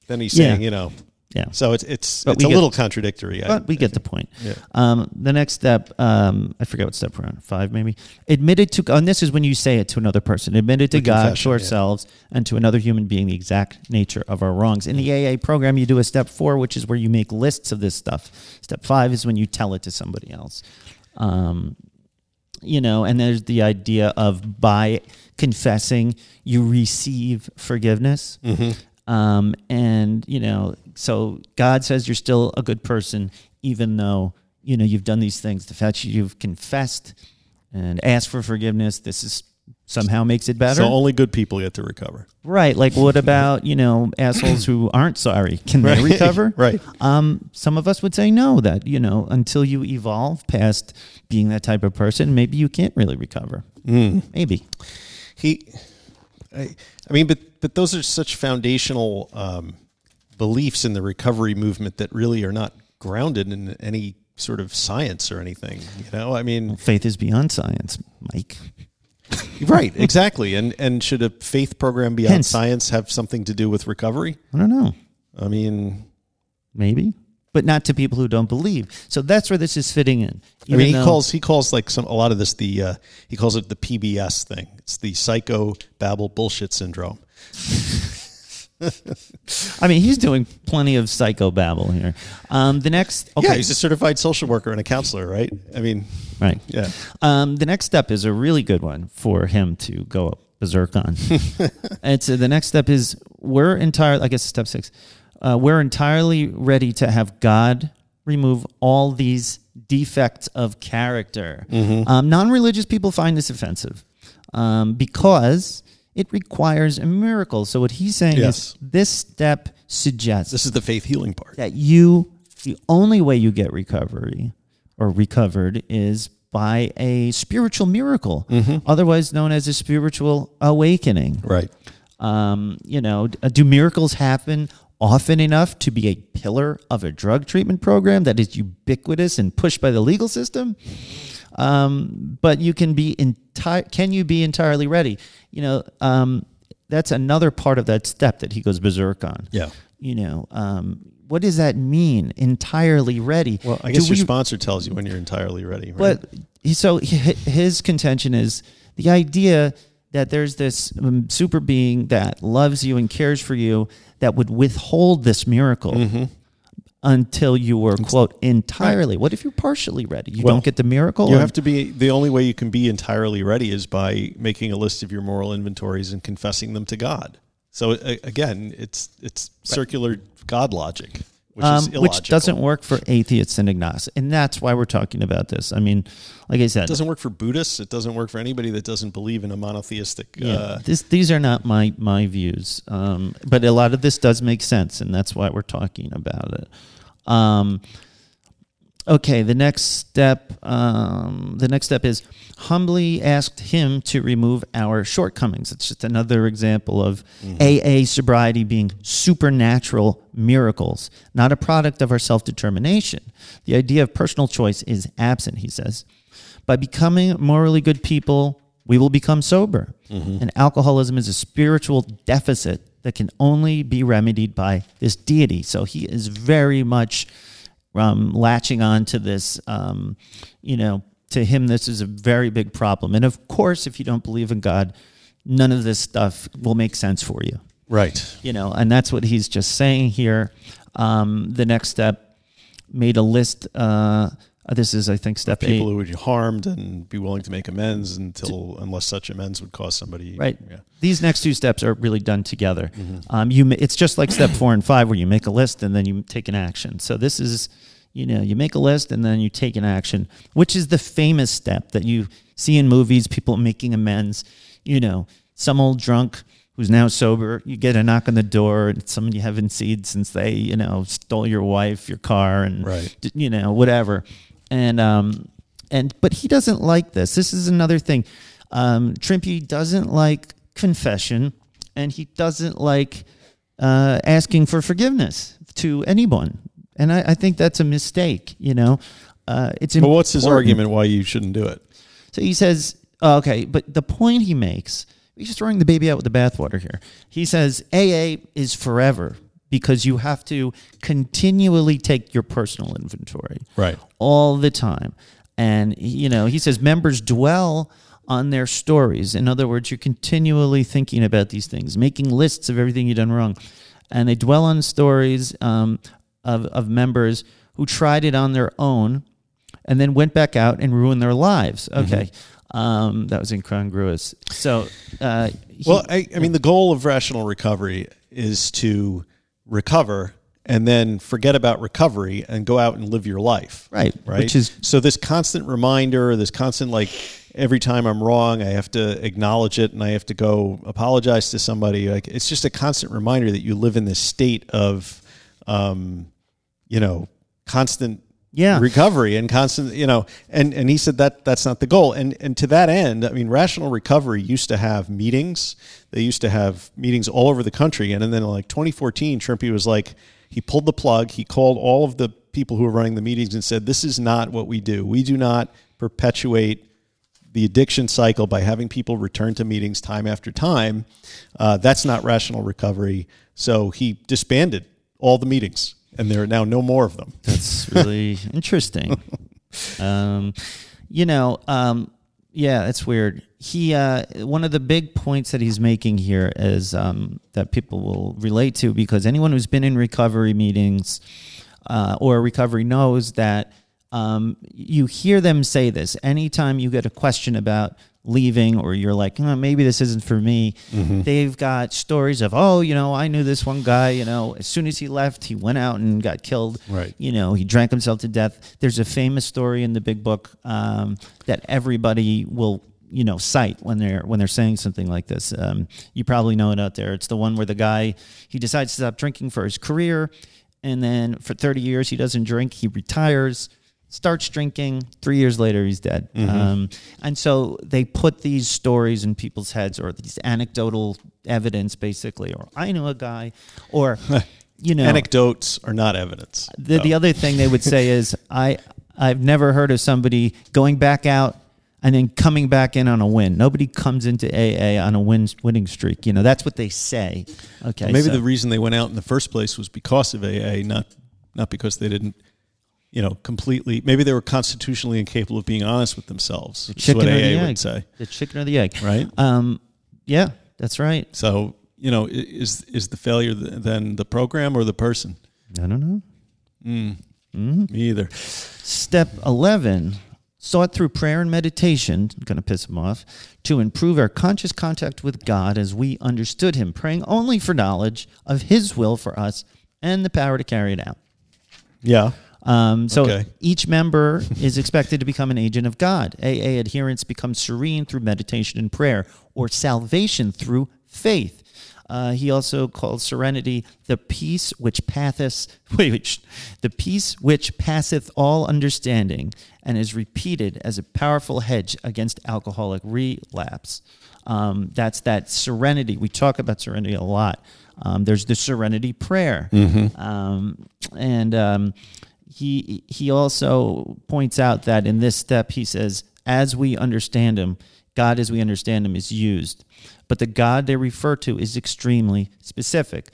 then he's Yeah. saying, you know, yeah. so it's it's But it's a get- little contradictory. I- But we I get think. the point. Yeah. Um, the next step, um, I forget what step we're on, five maybe. Admitted to, and this is when you say it to another person, admitted to The God, to yeah. ourselves, and to another human being the exact nature of our wrongs. In the AA program, you do a step four, which is where you make lists of this stuff. Step five is when you tell it to somebody else. Um, you know, and there's the idea of by confessing, you receive forgiveness. Um, and, you know, so God says you're still a good person, even though, you know, you've done these things. The fact that you've confessed and asked for forgiveness, this is somehow makes it better. So only good people get to recover. right. Like, what about, you know, assholes who aren't sorry? Can they recover? Right. Um, some of us would say no, that, you know, until you evolve past being that type of person, maybe you can't really recover. Hmm. Maybe. He, I, I mean, but but those are such foundational um, beliefs in the recovery movement that really are not grounded in any sort of science or anything. You know, I mean, Faith is beyond science, Mike. right? Exactly. And and should a faith program beyond Hence- science have something to do with recovery? I don't know. I mean, Maybe. But not to people who don't believe. So that's where this is fitting in. I mean, he though- calls he calls like some a lot of this the uh, he calls it the PBS thing. It's the psycho babble bullshit syndrome. I mean, he's doing plenty of psychobabble here. Um, the next, okay, Yeah, he's a certified social worker and a counselor, right? I mean, right. yeah. Um, the next step is a really good one for him to go berserk on. it's uh, the next step is we're entirely. I guess step six. Uh, we're entirely ready to have God remove all these defects of character. Um, non-religious people find this offensive um, because it requires a miracle. So what he's saying Yes. is this step suggests This is the faith healing part. that you the only way you get recovery or recovered is by a spiritual miracle otherwise known as a spiritual awakening Right. um, you know do miracles happen often enough to be a pillar of a drug treatment program that is ubiquitous and pushed by the legal system um, but you can be entire can you be entirely ready you know um, that's another part of that step that he goes berserk on Yeah. you know um, what does that mean entirely ready Well, I guess Do your we- sponsor tells you when you're entirely ready. Right? but so his contention is the idea that there's this um, super being that loves you and cares for you that would withhold this miracle Mm-hmm. Until you were quote entirely. What if you're partially ready? You Well, don't get the miracle. you have to be the only way you can be entirely ready is by making a list of your moral inventories and confessing them to God. So again, it's it's circular God logic, which is um, illogical. which doesn't work for atheists and agnostics, and that's why we're talking about this. I mean, like I said, It doesn't work for Buddhists. It doesn't work for anybody that doesn't believe in a monotheistic. Yeah, Uh, this, these are not my my views, um, but a lot of this does make sense, and that's why we're talking about it. Um, okay, the next step. Um, the next step is humbly asked him to remove our shortcomings. It's just another example of AA sobriety being supernatural miracles, not a product of our self determination. The idea of personal choice is absent. He says. By becoming morally good people, we will become sober. And alcoholism is a spiritual deficit that can only be remedied by this deity. So he is very much um, latching on to this. Um, you know, to him, this is a very big problem. And of course, if you don't believe in God, none of this stuff will make sense for you right. you know, and that's what he's just saying here. Um, the next step made a list. Uh, this is, I think, step eight. People who would be harmed and be willing to make amends until unless such amends would cause somebody. Right. Yeah. These next two steps are really done together. Um, you, it's just like step four and five, where you make a list and then you take an action. So this is, you know, you make a list and then you take an action, which is the famous step that you see in movies. People making amends. You know, some old drunk who's now sober. You get a knock on the door, and it's someone you haven't seen since they, you know, stole your wife, your car, and Right. you know, whatever. And um, and but he doesn't like this. This is another thing. Um, Trimpey doesn't like confession, and he doesn't like uh, asking for forgiveness to anyone. And I, I think that's a mistake. You know, uh, it's. But what's his argument why you shouldn't do it? So he says, oh, okay, but the point he makes, he's just throwing the baby out with the bathwater here. He says AA is forever because you have to continually take your personal inventory Right. All the time. And, you know, he says members dwell on their stories. In other words, you're continually thinking about these things, making lists of everything you've done wrong. And they dwell on stories um, of, of members who tried it on their own and then went back out and ruined their lives. Okay. Um, that was incongruous. So, uh, he- Well, I, I mean, the goal of rational recovery is to recover and then forget about recovery and go out and live your life. Right, Right. which is- so this constant reminder, this constant like every time I'm wrong, I have to acknowledge it and I have to go apologize to somebody. Like it's just a constant reminder that you live in this state of, um, you know, constant Yeah. recovery and constant you know and and he said that that's not the goal and and to that end i mean rational recovery used to have meetings they used to have meetings all over the country and, and then in like 2014 Trimpey was like he pulled the plug. He called all of the people who were running the meetings and said this is not what we do. We do not perpetuate the addiction cycle by having people return to meetings time after time. Uh, that's not rational recovery. So he disbanded all the meetings and there are now no more of them. That's really interesting. Um, you know, um, yeah, it's weird. He uh, one of the big points that he's making here is um, that people will relate to because anyone who's been in recovery meetings uh, or recovery knows that um, you hear them say this anytime you get a question about leaving or you're like oh, maybe this isn't for me. They've got stories of oh you know i knew this one guy you know as soon as he left he went out and got killed. Right. you know he drank himself to death. There's a famous story in the big book um, that everybody will you know cite when they're when they're saying something like this. Um, you probably know it out there. It's the one where the guy he decides to stop drinking for his career and then for 30 years he doesn't drink. He retires starts drinking three years later he's dead um, and so they put these stories in people's heads or these anecdotal evidence basically or i know a guy or you know anecdotes are not evidence the, the other thing they would say is I I've never heard of somebody going back out and then coming back in on a win. Nobody comes into AA on a win winning streak. You know that's what they say. Okay, Maybe so- the reason they went out in the first place was because of AA, not not because they didn't, you know, completely. Maybe they were constitutionally incapable of being honest with themselves. Which is what chicken or AA the would egg. say, The chicken or the egg, right? Um, yeah, that's right. So you know, is is the failure then the program or the person? I don't know. Me either. Step 11 sought through prayer and meditation, going to piss him off, to improve our conscious contact with God as we understood Him, praying only for knowledge of His will for us and the power to carry it out. Yeah. Um, so Okay. each member is expected to become an agent of God. AA adherents become serene through meditation and prayer, or salvation through faith. Uh, he also calls serenity the peace which passeth, wait, which, the peace which passeth all understanding, and is repeated as a powerful hedge against alcoholic relapse. Um, that's that serenity. We talk about serenity a lot. Um, there's the serenity prayer, um, and um, he he also points out that in this step he says, as we understand him, God as we understand him is used, but the God they refer to is extremely specific.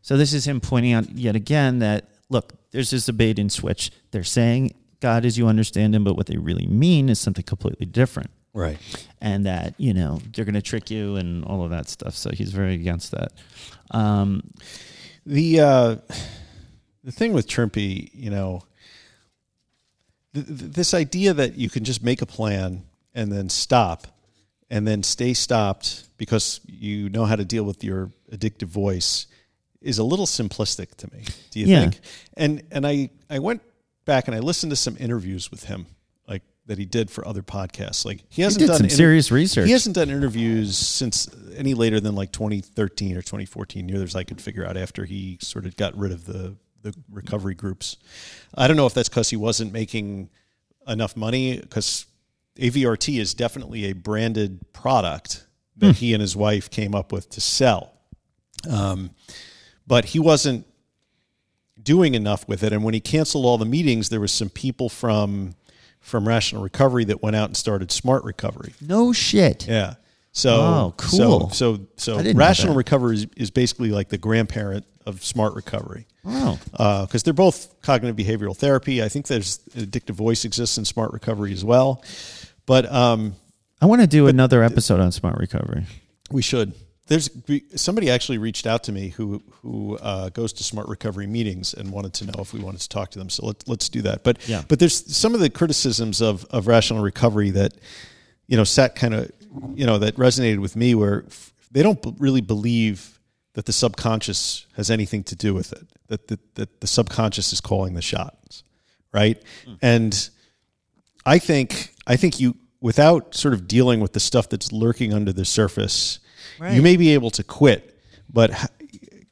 So this is him pointing out yet again that look, there's this bait and switch. They're saying God as you understand him, but what they really mean is something completely different Right. and that you know they're going to trick you and all of that stuff. So he's very against that. Um, The uh, the thing with Trimpey, you know, th- th- this idea that you can just make a plan and then stop, and then stay stopped because you know how to deal with your addictive voice, is a little simplistic to me. Do you Yeah. think? And and I I went back and I listened to some interviews with him, like that he did for other podcasts. Like he hasn't did done some inter- serious research. He hasn't done interviews since any later than like 2013 or 2014, near as I could figure out after he sort of got rid of the the recovery groups. I don't know if that's because he wasn't making enough money because AVRT is definitely a branded product that he and his wife came up with to sell. Um, but he wasn't doing enough with it. And when he canceled all the meetings, there was some people from from Rational Recovery that went out and started Smart Recovery. no shit. Yeah. So Oh, cool. So so so I didn't know Rational. Recovery is, is basically like the grandparent of Smart Recovery Oh, because they're both cognitive behavioral therapy. I think there's addictive voice exists in Smart Recovery as well. But um, I want to do another episode on smart recovery. we should there's somebody actually reached out to me who who uh, goes to smart recovery meetings and wanted to know if we wanted to talk to them. So let's let's do that. But Yeah. but there's some of the criticisms of of rational recovery that you know sat kind of you know that resonated with me where they don't really believe that the subconscious has anything to do with it. That that, that the subconscious is calling the shots, right? Hmm. And I think I think you without sort of dealing with the stuff that's lurking under the surface, Right. you may be able to quit, but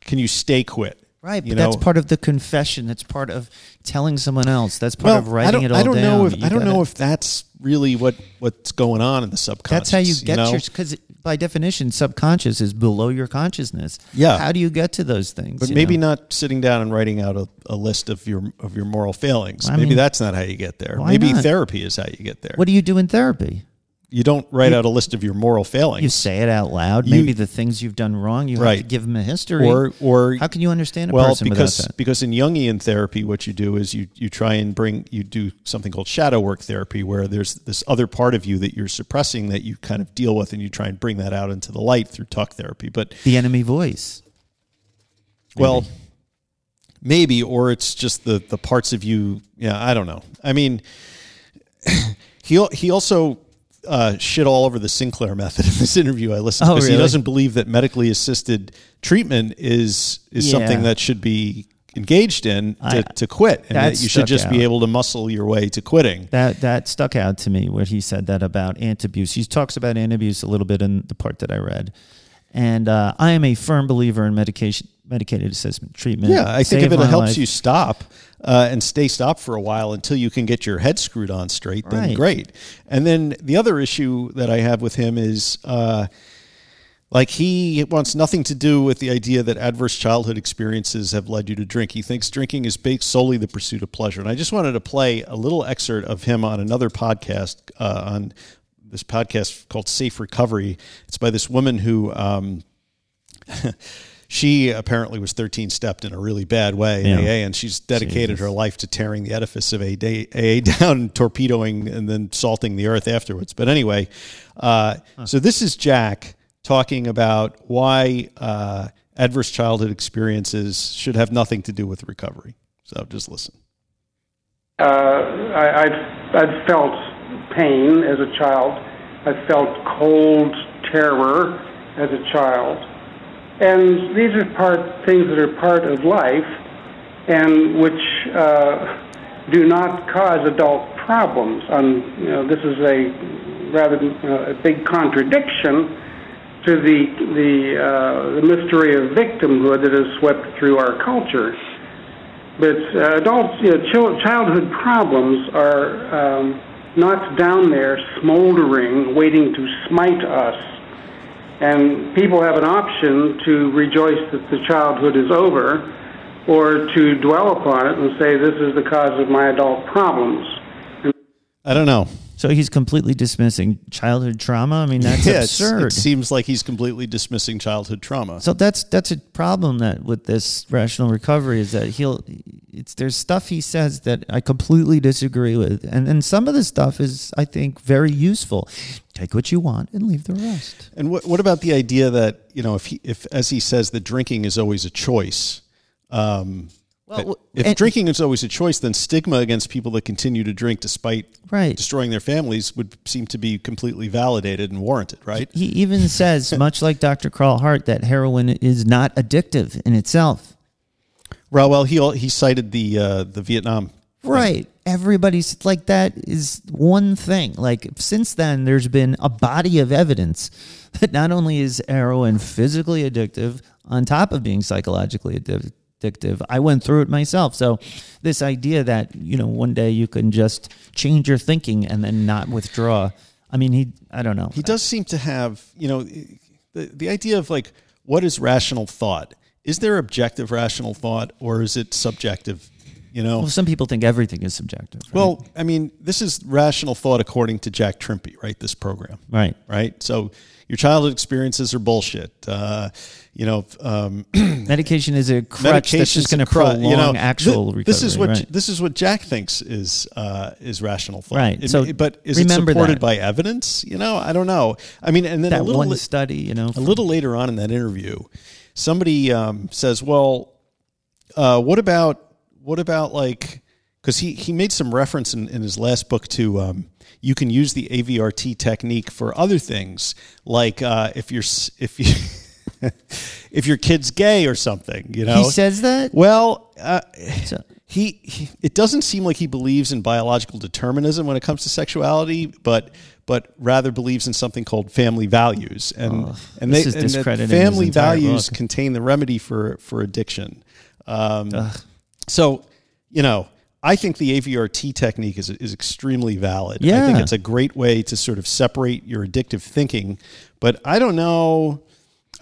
can you stay quit? Right, You but that's part of the confession. That's part of telling someone else. That's part of writing it all down. I don't down. know if You I don't gotta- know if that's really what what's going on in the subconscious. that's how you get know? your because by definition, subconscious is below your consciousness. Yeah. How do you get to those things? But maybe know? not sitting down and writing out a, a list of your of your moral failings. I maybe mean, that's not how you get there. Maybe not? therapy is how you get there. What do you do in therapy? You don't write out a list of your moral failings. You say it out loud. You- maybe the things you've done wrong. You have to give them a history. or or how can you understand a well person because without that? because in Jungian therapy, what you do is you you try and bring you do something called shadow work therapy, where there's this other part of you that you're suppressing that you kind of deal with, and you try and bring that out into the light through talk therapy. But The enemy voice. well, maybe or it's just the the parts of you. Yeah, I don't know. I mean, he he also. Uh, shit all over the Sinclair method in this interview I listened to Oh, because he doesn't believe that medically assisted treatment is is Yeah. something that should be engaged in to, I- to quit and that that you should just be able to muscle your way to quitting. That that stuck out to me where he said that about antabuse. He talks about antabuse a little bit in the part that I read. And uh, I am a firm believer in medication, medicated assessment treatment. Yeah, I think if it helps life. you stop uh, and stay stopped for a while until you can get your head screwed on straight, then Right. great. And then the other issue that I have with him is uh, like he wants nothing to do with the idea that adverse childhood experiences have led you to drink. He thinks drinking is based solely the pursuit of pleasure. And I just wanted to play a little excerpt of him on another podcast uh, on this podcast called Safe Recovery. It's by this woman who. Um, she apparently was 13 stepped in a really bad way in AA, and she's dedicated Jesus. her life to tearing the edifice of AA, AA down, torpedoing, and then salting the earth afterwards. But anyway, uh, so this is Jack talking about why uh, adverse childhood experiences should have nothing to do with recovery. So just listen. Uh, I, I've, I've felt pain as a child. I've felt cold terror as a child. And these are part things that are part of life and which uh, do not cause adult problems. Um, you know, this is a rather uh, a big contradiction to the the uh, the mystery of victimhood that has swept through our culture. But uh, adult you know, chil- childhood problems are um, not down there smoldering, waiting to smite us. And people have an option to rejoice that the childhood is over, or to dwell upon it and say, "This is the cause of my adult problems." I don't know. So he's completely dismissing childhood trauma. I mean, that's Yeah, absurd. it seems like he's completely dismissing childhood trauma. So that's that's a problem that with this rational recovery is that he'll it's there's stuff he says that I completely disagree with, and and some of the stuff is I think very useful. Take what you want and leave the rest. And what what about the idea that you know if he if as he says that drinking is always a choice? Um, Well, if and- drinking is always a choice, then stigma against people that continue to drink despite Right. destroying their families would seem to be completely validated and warranted, right? He even says, much like Dr. Carl Hart, that heroin is not addictive in itself. Well, well, he he cited the uh, the Vietnam. Right. Everybody's like that is one thing. Like since then, there's been a body of evidence that not only is heroin physically addictive, on top of being psychologically addi- addictive. I went through it myself. So this idea that you know one day you can just change your thinking and then not withdraw. I mean, he. I don't know. He does seem to have, you know, the the idea of like what is rational thought? Is there objective rational thought or is it subjective You know, Well, some people think everything is subjective. right? well, I mean, this is rational thought according to Jack Trimpey, right? This program, right. right? So your childhood experiences are bullshit. Uh, you know, um, Medication is a crutch that's just going to prolong you know, actual th- recovery. This is what right. this is what Jack thinks is uh, is rational thought. Right. It- So but is it supported that. by evidence? You know, I don't know. I mean, and then that a little one study, you know, a little later on in that interview, somebody um, says, "Well, uh, what about what about like?" Because he he made some reference in, in his last book to um, you can use the AVRT technique for other things, like uh, if you're if you if your kid's gay or something. You know, he says that. well, uh, So- he, he it doesn't seem like he believes in biological determinism when it comes to sexuality, but but rather believes in something called family values, and and this they is and that family values book. contain the remedy for for addiction. Um, so you know. I think the AVRT technique is, is extremely valid. Yeah. I think it's a great way to sort of separate your addictive thinking, but I don't know.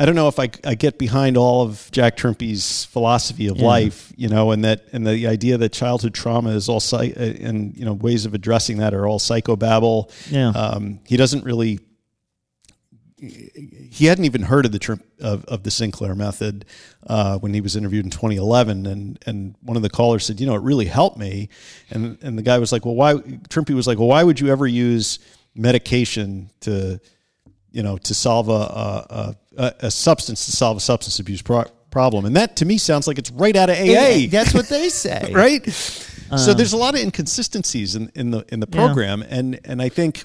I don't know if I, I get behind all of Jack Trimpey's philosophy of life, you know, and that and the idea that childhood trauma is all psy- uh, and you know ways of addressing that are all psychobabble. Yeah. Um, he doesn't really. He hadn't even heard of the Trimp, of, of the Sinclair method uh, when he was interviewed in 2011, and and one of the callers said, you know, it really helped me, and and the guy was like, well, why? Trimpey was like, well, why would you ever use medication to you know, to solve a, a, a, a substance to solve a substance abuse pro- problem. And that to me sounds like it's right out of AA. That's what they say. right? so there's a lot of inconsistencies in, in the in the Yeah. program, and and I think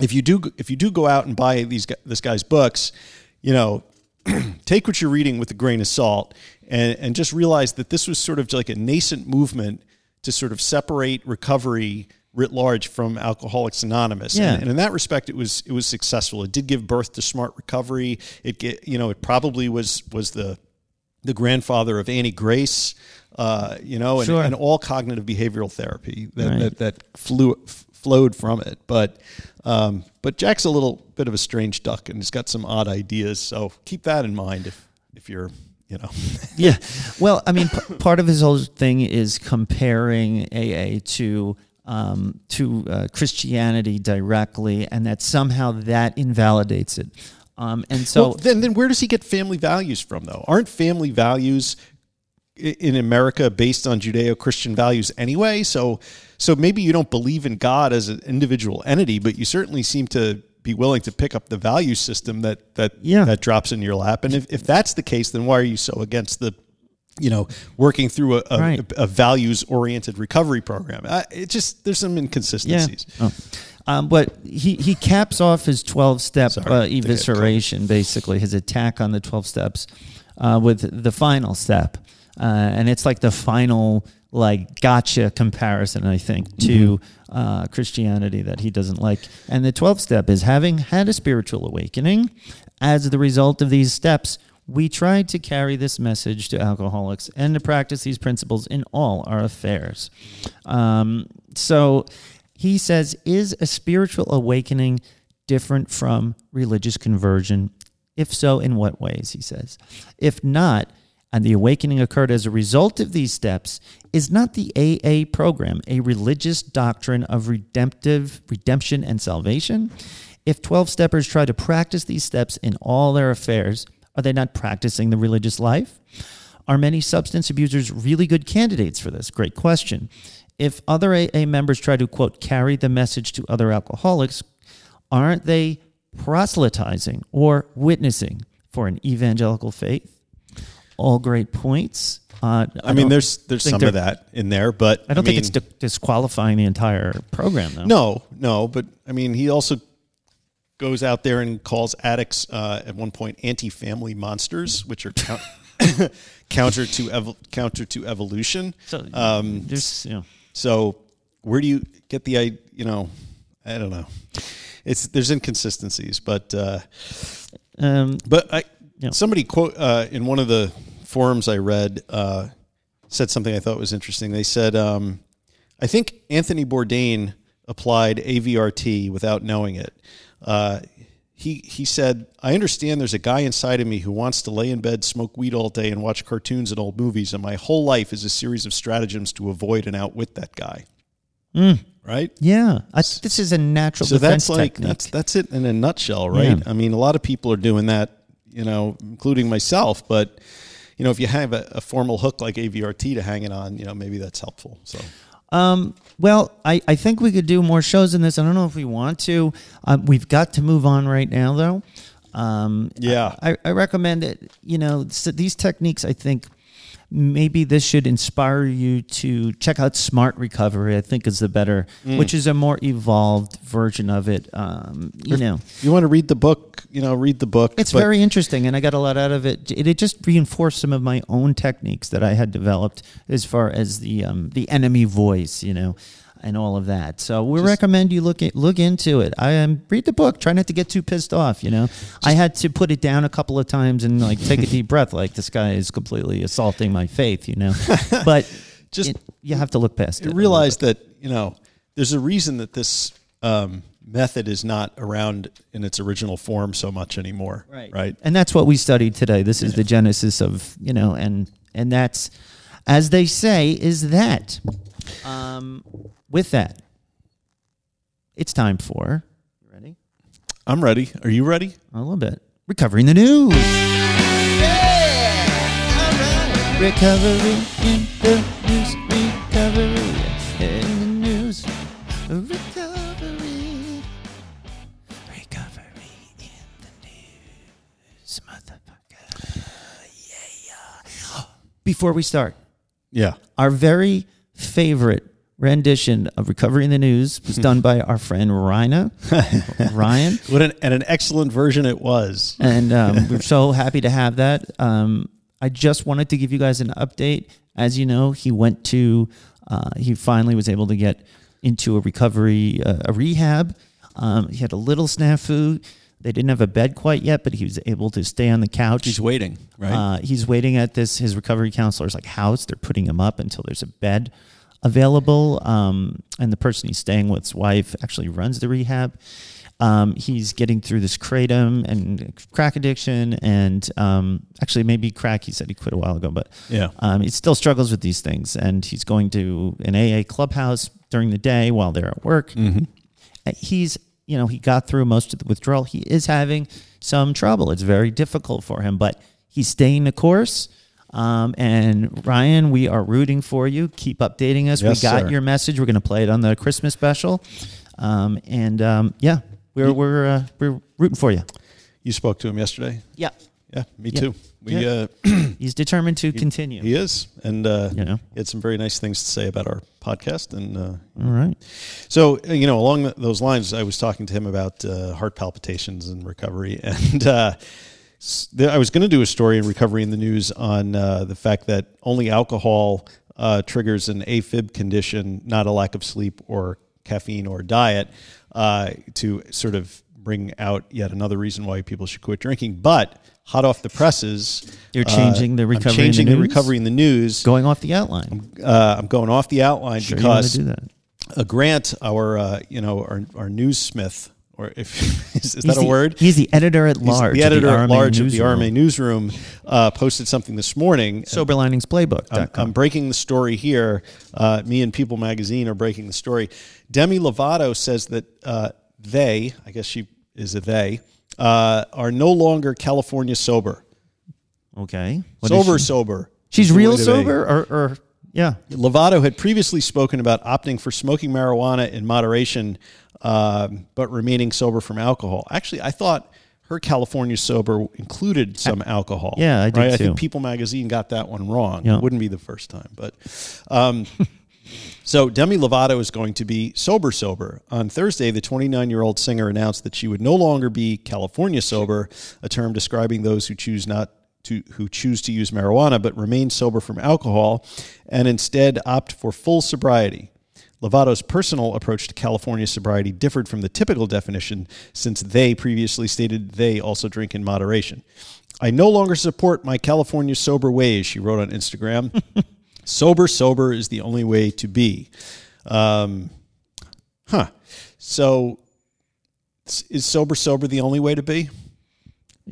if you do if you do go out and buy these this guy's books, you know, take what you're reading with a grain of salt, and and just realize that this was sort of like a nascent movement to sort of separate recovery writ large from Alcoholics Anonymous. Yeah. And, and in that respect, it was it was successful. It did give birth to Smart Recovery. It get, you know it probably was was the the grandfather of Annie Grace, uh, you know, and, Sure. and all cognitive behavioral therapy that Right. that, that flew flowed from it. But um, but Jack's a little bit of a strange duck, and he's got some odd ideas. So keep that in mind if if you're you know Yeah. Well, I mean, p- part of his whole thing is comparing AA to um, to uh, Christianity directly, and that somehow that invalidates it. Um, and so, well, then then where does he get family values from though? Aren't family values in America based on Judeo-Christian values anyway? So so maybe you don't believe in God as an individual entity, but you certainly seem to be willing to pick up the value system that that Yeah. that drops in your lap. And if, if that's the case, then why are you so against the you know, working through a, a, Right. a values-oriented recovery program. I, it just there's some yeah. inconsistencies. Oh. Um, but he, he caps off his 12 step uh, I think I cut- evisceration, basically, his attack on the 12 steps uh, with the final step. Uh, and it's like the final, like, gotcha comparison, I think, to Mm-hmm. uh, Christianity that he doesn't like. And the 12 step is having had a spiritual awakening, as the result of these steps, we tried to carry this message to alcoholics and to practice these principles in all our affairs. Um, so he says, is a spiritual awakening different from religious conversion? If so, in what ways? He says. If not, and the awakening occurred as a result of these steps, is not the AA program a religious doctrine of redemptive redemption and salvation? If 12 steppers try to practice these steps in all their affairs, are they not practicing the religious life? Are many substance abusers really good candidates for this? Great question. If other AA members try to, quote, carry the message to other alcoholics, aren't they proselytizing or witnessing for an evangelical faith? All great points. Uh, I, mean, there's there's some of that in there, but I don't mean, think it's di- disqualifying the entire program, though. No, no, but I mean, he also goes out there and calls addicts uh, at one point anti-family monsters, which are count- counter to evo- counter to evolution. So Um, there's, you know, So where do you get the i- you know? I don't know. It's there's inconsistencies, but uh, um, but I somebody quote uh, in one of the forums I read uh, said something I thought was interesting. They said, um, I think Anthony Bourdain applied AVRT without knowing it. Uh, he he said, "I understand there's a guy inside of me who wants to lay in bed, smoke weed all day, and watch cartoons and old movies, and my whole life is a series of stratagems to avoid and outwit that guy." Right. Yeah, I, this is a natural So defense that's like technique. that's that's it in a nutshell, right? Yeah. I mean, a lot of people are doing that, you know, including myself. But you know, if you have a, a formal hook like AVRT to hang it on, you know, maybe that's helpful. So Um, well, I, I think we could do more shows in this. I don't know if we want to. Um, we've got to move on right now, though. Um, Yeah. I, I recommend it. You know, so these techniques, I think maybe this should inspire you to check out Smart Recovery, I think is the better, Mm. which is a more evolved version of it. Um, you know, you want to read the book, you know, read the book. it's very interesting, and I got a lot out of it. It, it just reinforced some of my own techniques that I had developed as far as the um, the enemy voice, you know, and all of that. So we recommend you look at, look into it. I um, read the book. Try not to get too pissed off. You know, I had to put it down a couple of times and like take a deep breath. Like this guy is completely assaulting my faith. You know, but Just- it- you have to look past it. a realize that you know there's a reason that this um, method is not around in its original form so much anymore. Right. Right. And that's what we studied today. This is the genesis of, you know, and and that's as they say is that. Um with that, it's time for you ready? I'm ready. Are you ready? A little bit. Recovering the news. Yeah! All right. Recovery in the news. Recovery in the news. Recovery. Recovery in the news. Motherfucker. Yeah. Before we start, Yeah. our very favorite rendition of Recovery in the News was done by our friend Rhina. Ryan. What an and an excellent version it was. and um, we're so happy to have that. Um, I just wanted to give you guys an update. As you know, he went to, uh, he finally was able to get into a recovery, uh, a rehab. Um, he had a little snafu. They didn't have a bed quite yet, but he was able to stay on the couch. He's waiting, right? Uh, he's waiting at this his recovery counselor's like house. They're putting him up until there's a bed available. Um, and the person he's staying with's wife actually runs the rehab. Um, he's getting through this kratom and crack addiction, and um, actually maybe crack. He said he quit a while ago, but Yeah. um, he still struggles with these things. And he's going to an AA clubhouse during the day while they're at work. Uh, He's you know he got through most of the withdrawal. He is having some trouble. It's very difficult for him, but he's staying the course. Um, and Ryan, we are rooting for you. Keep updating us. Yes, we got sir. your message. We're going to play it on the Christmas special. Um, and um, yeah, we're we're uh, we're rooting for you. you spoke to him yesterday. Yeah, Yeah, me Yeah. too. We Yeah. uh, he's determined to continue. he is, and uh, You know. he had some very nice things to say about our podcast. And uh, All right. so, uh, you know, along those lines, I was talking to him about uh, heart palpitations and recovery, and uh, I was going to do a story in recovery in the news on uh, the fact that only alcohol uh, triggers an AFib condition, not a lack of sleep or caffeine or diet, uh, to sort of bring out yet another reason why people should quit drinking. But hot off the presses, You're uh, changing the I'm recovery in the changing the news? recovery in the news. Going off the outline. Uh, I'm going off the outline Sure, because to do that. a grant our uh, you know our our or if is, is He's that a word He's the editor at He's large. the of editor at RMA large of the. RMA newsroom uh, posted something this morning Soberliningsplaybook.com. I'm, I'm breaking the story here. Uh, me and People Magazine are breaking the story. Demi Lovato says that uh, they, I guess she is a they, uh, are no longer California sober. okay. What sober, sober. She's real way to be. sober, or, or yeah. Lovato had previously spoken about opting for smoking marijuana in moderation, um, but remaining sober from alcohol. Actually, I thought her California sober included some alcohol. Yeah, I did right? I think People Magazine got that one wrong. Yeah. It wouldn't be the first time, but. Um, So Demi Lovato is going to be sober sober. On Thursday, the 29-year-old singer announced that she would no longer be California sober, a term describing those who choose not to who choose to use marijuana but remain sober from alcohol and instead opt for full sobriety. Lovato's personal approach to California sobriety differed from the typical definition since they previously stated they also drink in moderation. I no longer support my California sober ways, she wrote on Instagram. sober, sober is the only way to be. Um, huh. So is sober sober the only way to be?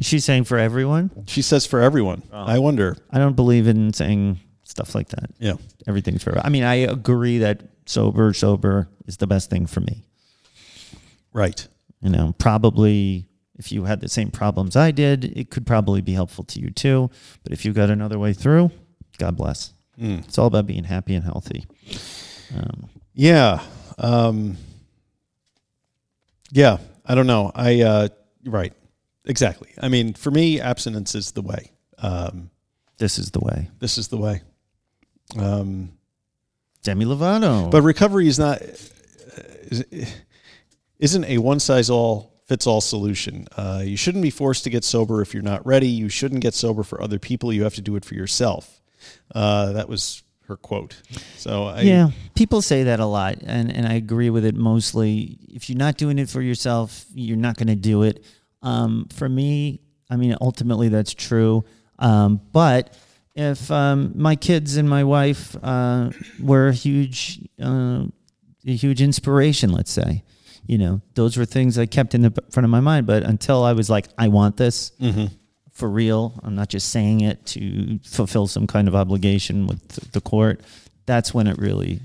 She's saying for everyone. She says for everyone. I wonder. I don't believe in saying stuff like that. Yeah. Everything's for. I mean, I agree that sober, sober is the best thing for me. Right. You know, probably if you had the same problems I did, it could probably be helpful to you too. But if you got another way through, God bless. It's all about being happy and healthy. Um, Yeah. Um, yeah. I don't know. I uh, right. Exactly. I mean, for me, abstinence is the way. Um, this is the way. this is the way. Um, Demi Lovato. but recovery is not is, isn't a one size all fits all solution. Uh, you shouldn't be forced to get sober if you're not ready. You shouldn't get sober for other people. You have to do it for yourself. Uh, that was her quote. So I, yeah, people say that a lot, and, and I agree with it mostly. If you're not doing it for yourself, you're not going to do it. Um, for me, I mean, ultimately that's true. Um, but if um, my kids and my wife uh, were a huge, uh, a huge inspiration, let's say, you know, those were things I kept in the front of my mind. But until I was like, I want this, for real. I'm not just saying it to fulfill some kind of obligation with the court. That's when it really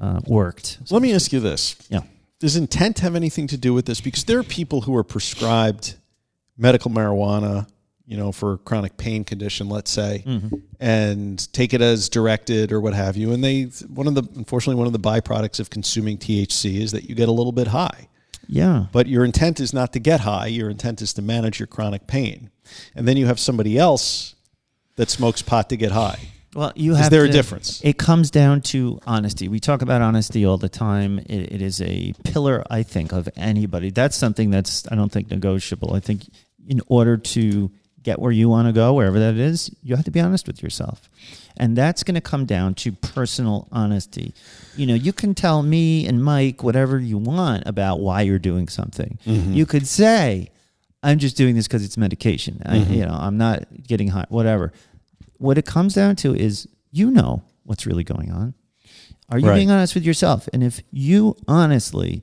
uh, worked. Let me ask you this. Yeah. Does intent have anything to do with this? Because there are people who are prescribed medical marijuana, you know, for a chronic pain condition, let's say, mm-hmm. and take it as directed or what have you. And they, one of the, unfortunately, one of the byproducts of consuming THC is that you get a little bit high. Yeah. But your intent is not to get high. Your intent is to manage your chronic pain. And then you have somebody else that smokes pot to get high. Well, you Is have. there a difference? It comes down to honesty. We talk about honesty all the time. It, it is a pillar, I think, of anybody. That's something that's I don't think negotiable. I think in order to get where you want to go, wherever that is, you have to be honest with yourself, and that's going to come down to personal honesty. You know, you can tell me and Mike whatever you want about why you're doing something. Mm-hmm. You could say, "I'm just doing this because it's medication." I, mm-hmm. you know, I'm not getting high. Whatever what it comes down to is you know what's really going on. Are you Right. being honest with yourself? And if you honestly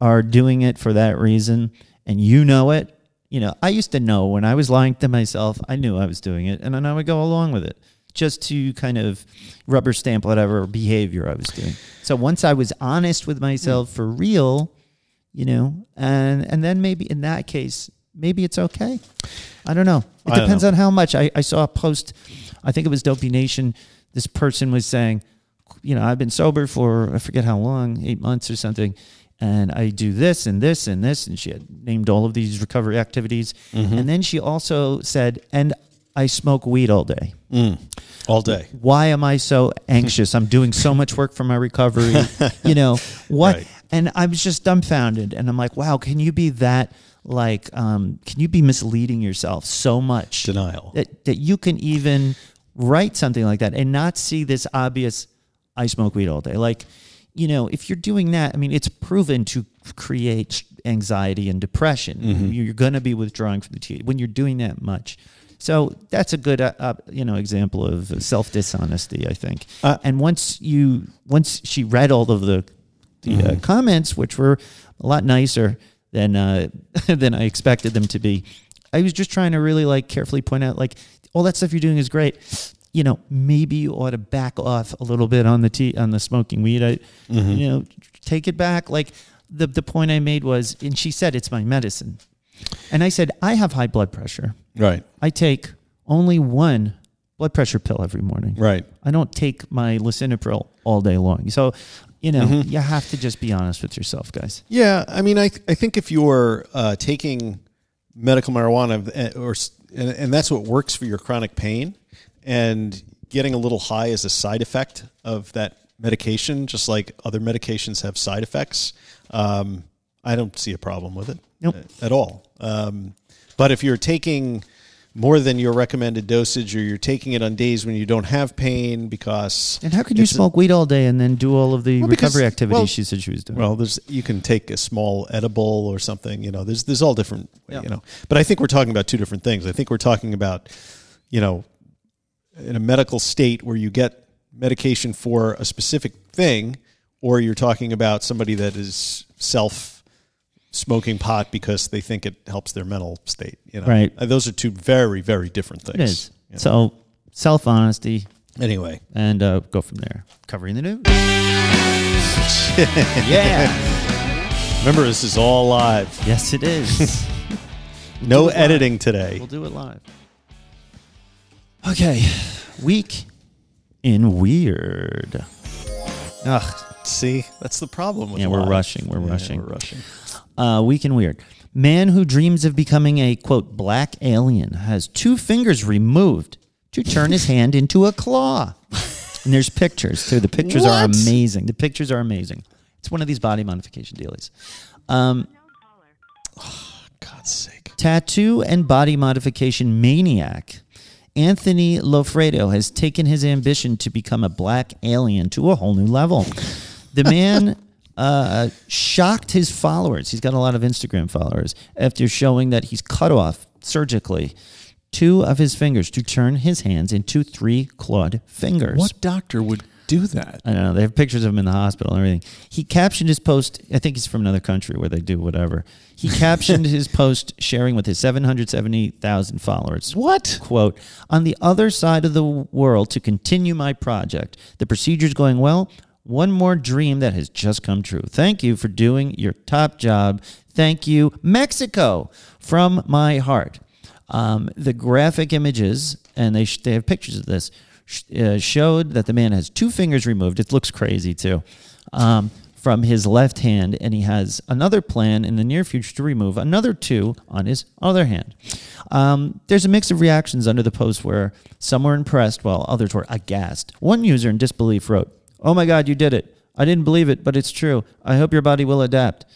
are doing it for that reason and you know it, you know, I used to know when I was lying to myself, I knew I was doing it and then I would go along with it just to kind of rubber stamp whatever behavior I was doing. So once I was honest with myself for real, you know, and and then maybe in that case, maybe it's okay. I don't know. It I depends know. on how much. I, I saw a post, I think it was Dopey Nation. This person was saying, you know, I've been sober for I forget how long, eight months or something, and I do this and this and this, and she had named all of these recovery activities, Mm-hmm. and then she also said, and I smoke weed all day. All day. Why am I so anxious? I'm doing so much work for my recovery. you know what? Right. And I was just dumbfounded, and I'm like, wow, can you be that? Like, um, can you be misleading yourself so much? Denial. that, that you can even write something like that and not see this obvious I smoke weed all day. Like, you know, if you're doing that, I mean, it's proven to create anxiety and depression. Mm-hmm. You're going to be withdrawing from the tea when you're doing that much. So that's a good, uh, uh, you know, example of self dishonesty, I think. Uh, and once you, once she read all of the, the Mm-hmm. uh, comments, which were a lot nicer than uh, than I expected them to be, I was just trying to really like carefully point out like all that stuff you're doing is great. You know, maybe you ought to back off a little bit on the tea on the smoking weed. I, Mm-hmm. you know, take it back. Like the the point I made was, and she said it's my medicine, and I said I have high blood pressure. Right. I take only one blood pressure pill every morning. Right. I don't take my lisinopril all day long. So, you know, Mm-hmm. you have to just be honest with yourself, guys. Yeah, I mean, I th- I think if you're uh, taking medical marijuana, uh, or and, and that's what works for your chronic pain, and getting a little high is a side effect of that medication, just like other medications have side effects. Um, I don't see a problem with it Nope. uh, at all. Um, but if you're taking more than your recommended dosage, or you're taking it on days when you don't have pain, because And how could you it's a- smoke weed all day and then do all of the Well, because- recovery activities well- she said she was doing? Well, there's you can take a small edible or something. You know, there's there's all different. Yeah. You know, but I think we're talking about two different things. I think we're talking about, you know, in a medical state where you get medication for a specific thing, or you're talking about somebody that is self smoking pot because they think it helps their mental state. You know, Right. Uh, Those are two very, very different things. It is. So self honesty Anyway, and uh, go from there. Covering the news. yeah. remember this is all live. Yes, it is. No it live. editing today. We'll do it live. Okay. Week in weird. Ugh. See, that's the problem with Yeah, we're rushing, we're Yeah, rushing. We're rushing. Uh, week in weird. Man who dreams of becoming a quote black alien has two fingers removed to turn his hand into a claw. And there's pictures too. The pictures are What? amazing. The pictures are amazing. It's one of these body modification dealies. Um, God's sake. tattoo and body modification maniac Anthony Loffredo has taken his ambition to become a black alien to a whole new level. The man uh, shocked his followers. He's got a lot of Instagram followers after showing that he's cut off surgically two of his fingers to turn his hands into three clawed fingers. What doctor would do that? I don't know. They have pictures of him in the hospital and everything. He captioned his post. I think he's from another country where they do whatever. He captioned his post sharing with his 770,000 followers. What? Quote, on the other side of the world to continue my project. The procedure's going well. One more dream that has just come true. Thank you for doing your top job. Thank you, Mexico, from my heart. Um, the graphic images, and they, sh- they have pictures of this, uh, showed that the man has two fingers removed. It looks crazy too. Um, from his left hand, and he has another plan in the near future to remove another two on his other hand. Um, there's a mix of reactions under the post where some were impressed while others were aghast. One user in disbelief wrote, Oh my God, you did it. I didn't believe it, but it's true. I hope your body will adapt.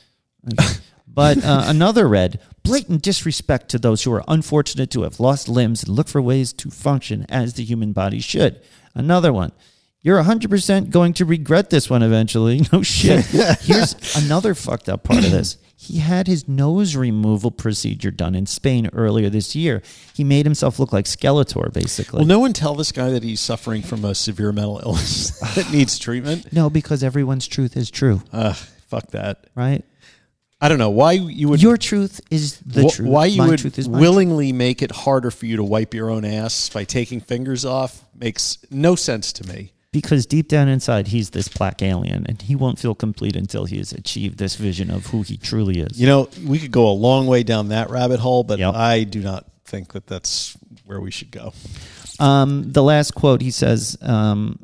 But uh, another read, blatant disrespect to those who are unfortunate to have lost limbs and look for ways to function as the human body should. Another one, you're 100% going to regret this one eventually. No shit. Here's another fucked up part of this. He had his nose removal procedure done in Spain earlier this year. He made himself look like Skeletor, basically. Will no one tell this guy that he's suffering from a severe mental illness that needs treatment? no, because everyone's truth is true, Ugh, fuck that. right? I don't know why you would. Your truth is the wh- truth. Why you My would truth willingly make it harder for you to wipe your own ass by taking fingers off makes no sense to me. because deep down inside he's this black alien and he won't feel complete until he has achieved this vision of who he truly is You know, we could go a long way down that rabbit hole, but Yep. I do not think that that's where we should go. um, the last quote he says um,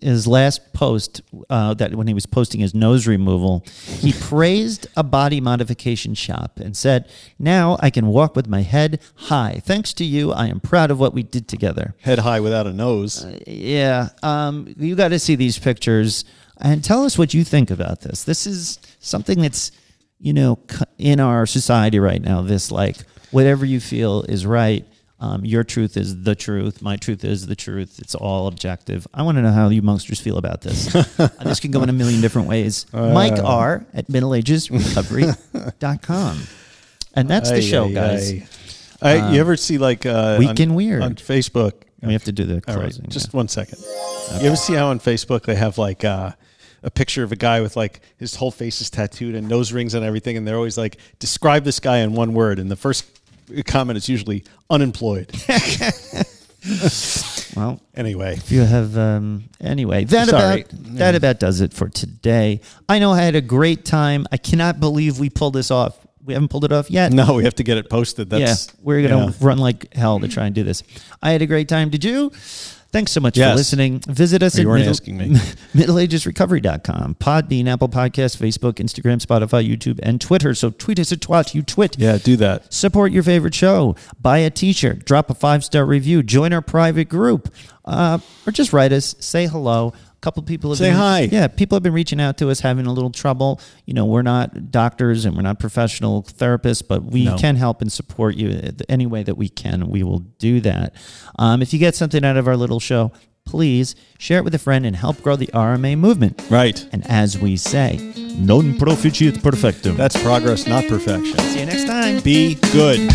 his last post uh, that when he was posting his nose removal he praised a body modification shop and said now i can walk with my head high. Thanks to you i am proud of what we did together. Head high without a nose. yeah um, you got to see these pictures. And tell us what you think about this. This is something that's you know in our society right now this like whatever you feel is right um, your truth is the truth my truth is the truth it's all objective i want to know how you monsters feel about this Uh, this can go in a million different ways mike r at middleagesrecovery.com and that's the Ay, show ay, guys ay. I, you ever see like uh, Week on, in Weird. on Facebook? we have to do the All right, closing just yeah. one second. You ever see how on Facebook they have like uh, a picture of a guy with like his whole face is tattooed and nose rings and everything, and they're always like, describe this guy in one word, and the first comment is usually unemployed. well anyway, If you have um, anyway, that Sorry. about that about does it for today. I know I had a great time. I cannot believe we pulled this off. We haven't pulled it off yet. no, we have to get it posted. That's yeah, we're gonna yeah. run like hell to try and do this. I had a great time. Did you? Thanks so much Yes. for listening. Visit us You at weren't middle, asking me. middleagesrecovery.com, Podbean, Apple Podcasts, Facebook, Instagram, Spotify, YouTube, and Twitter. So tweet us at twat. You twit. Yeah, do that. Support your favorite show. Buy a t-shirt. Drop a five-star review. Join our private group. Uh, or just write us. Say hello. Couple people have Say been, hi. Yeah, people have been reaching out to us having a little trouble. You know, we're not doctors and we're not professional therapists, but we No. can help and support you any way that we can. We will do that. Um, if you get something out of our little show, please share it with a friend and help grow the RMA movement. Right. And as we say, non proficiat perfectum. That's progress, not perfection. See you next time. Be good.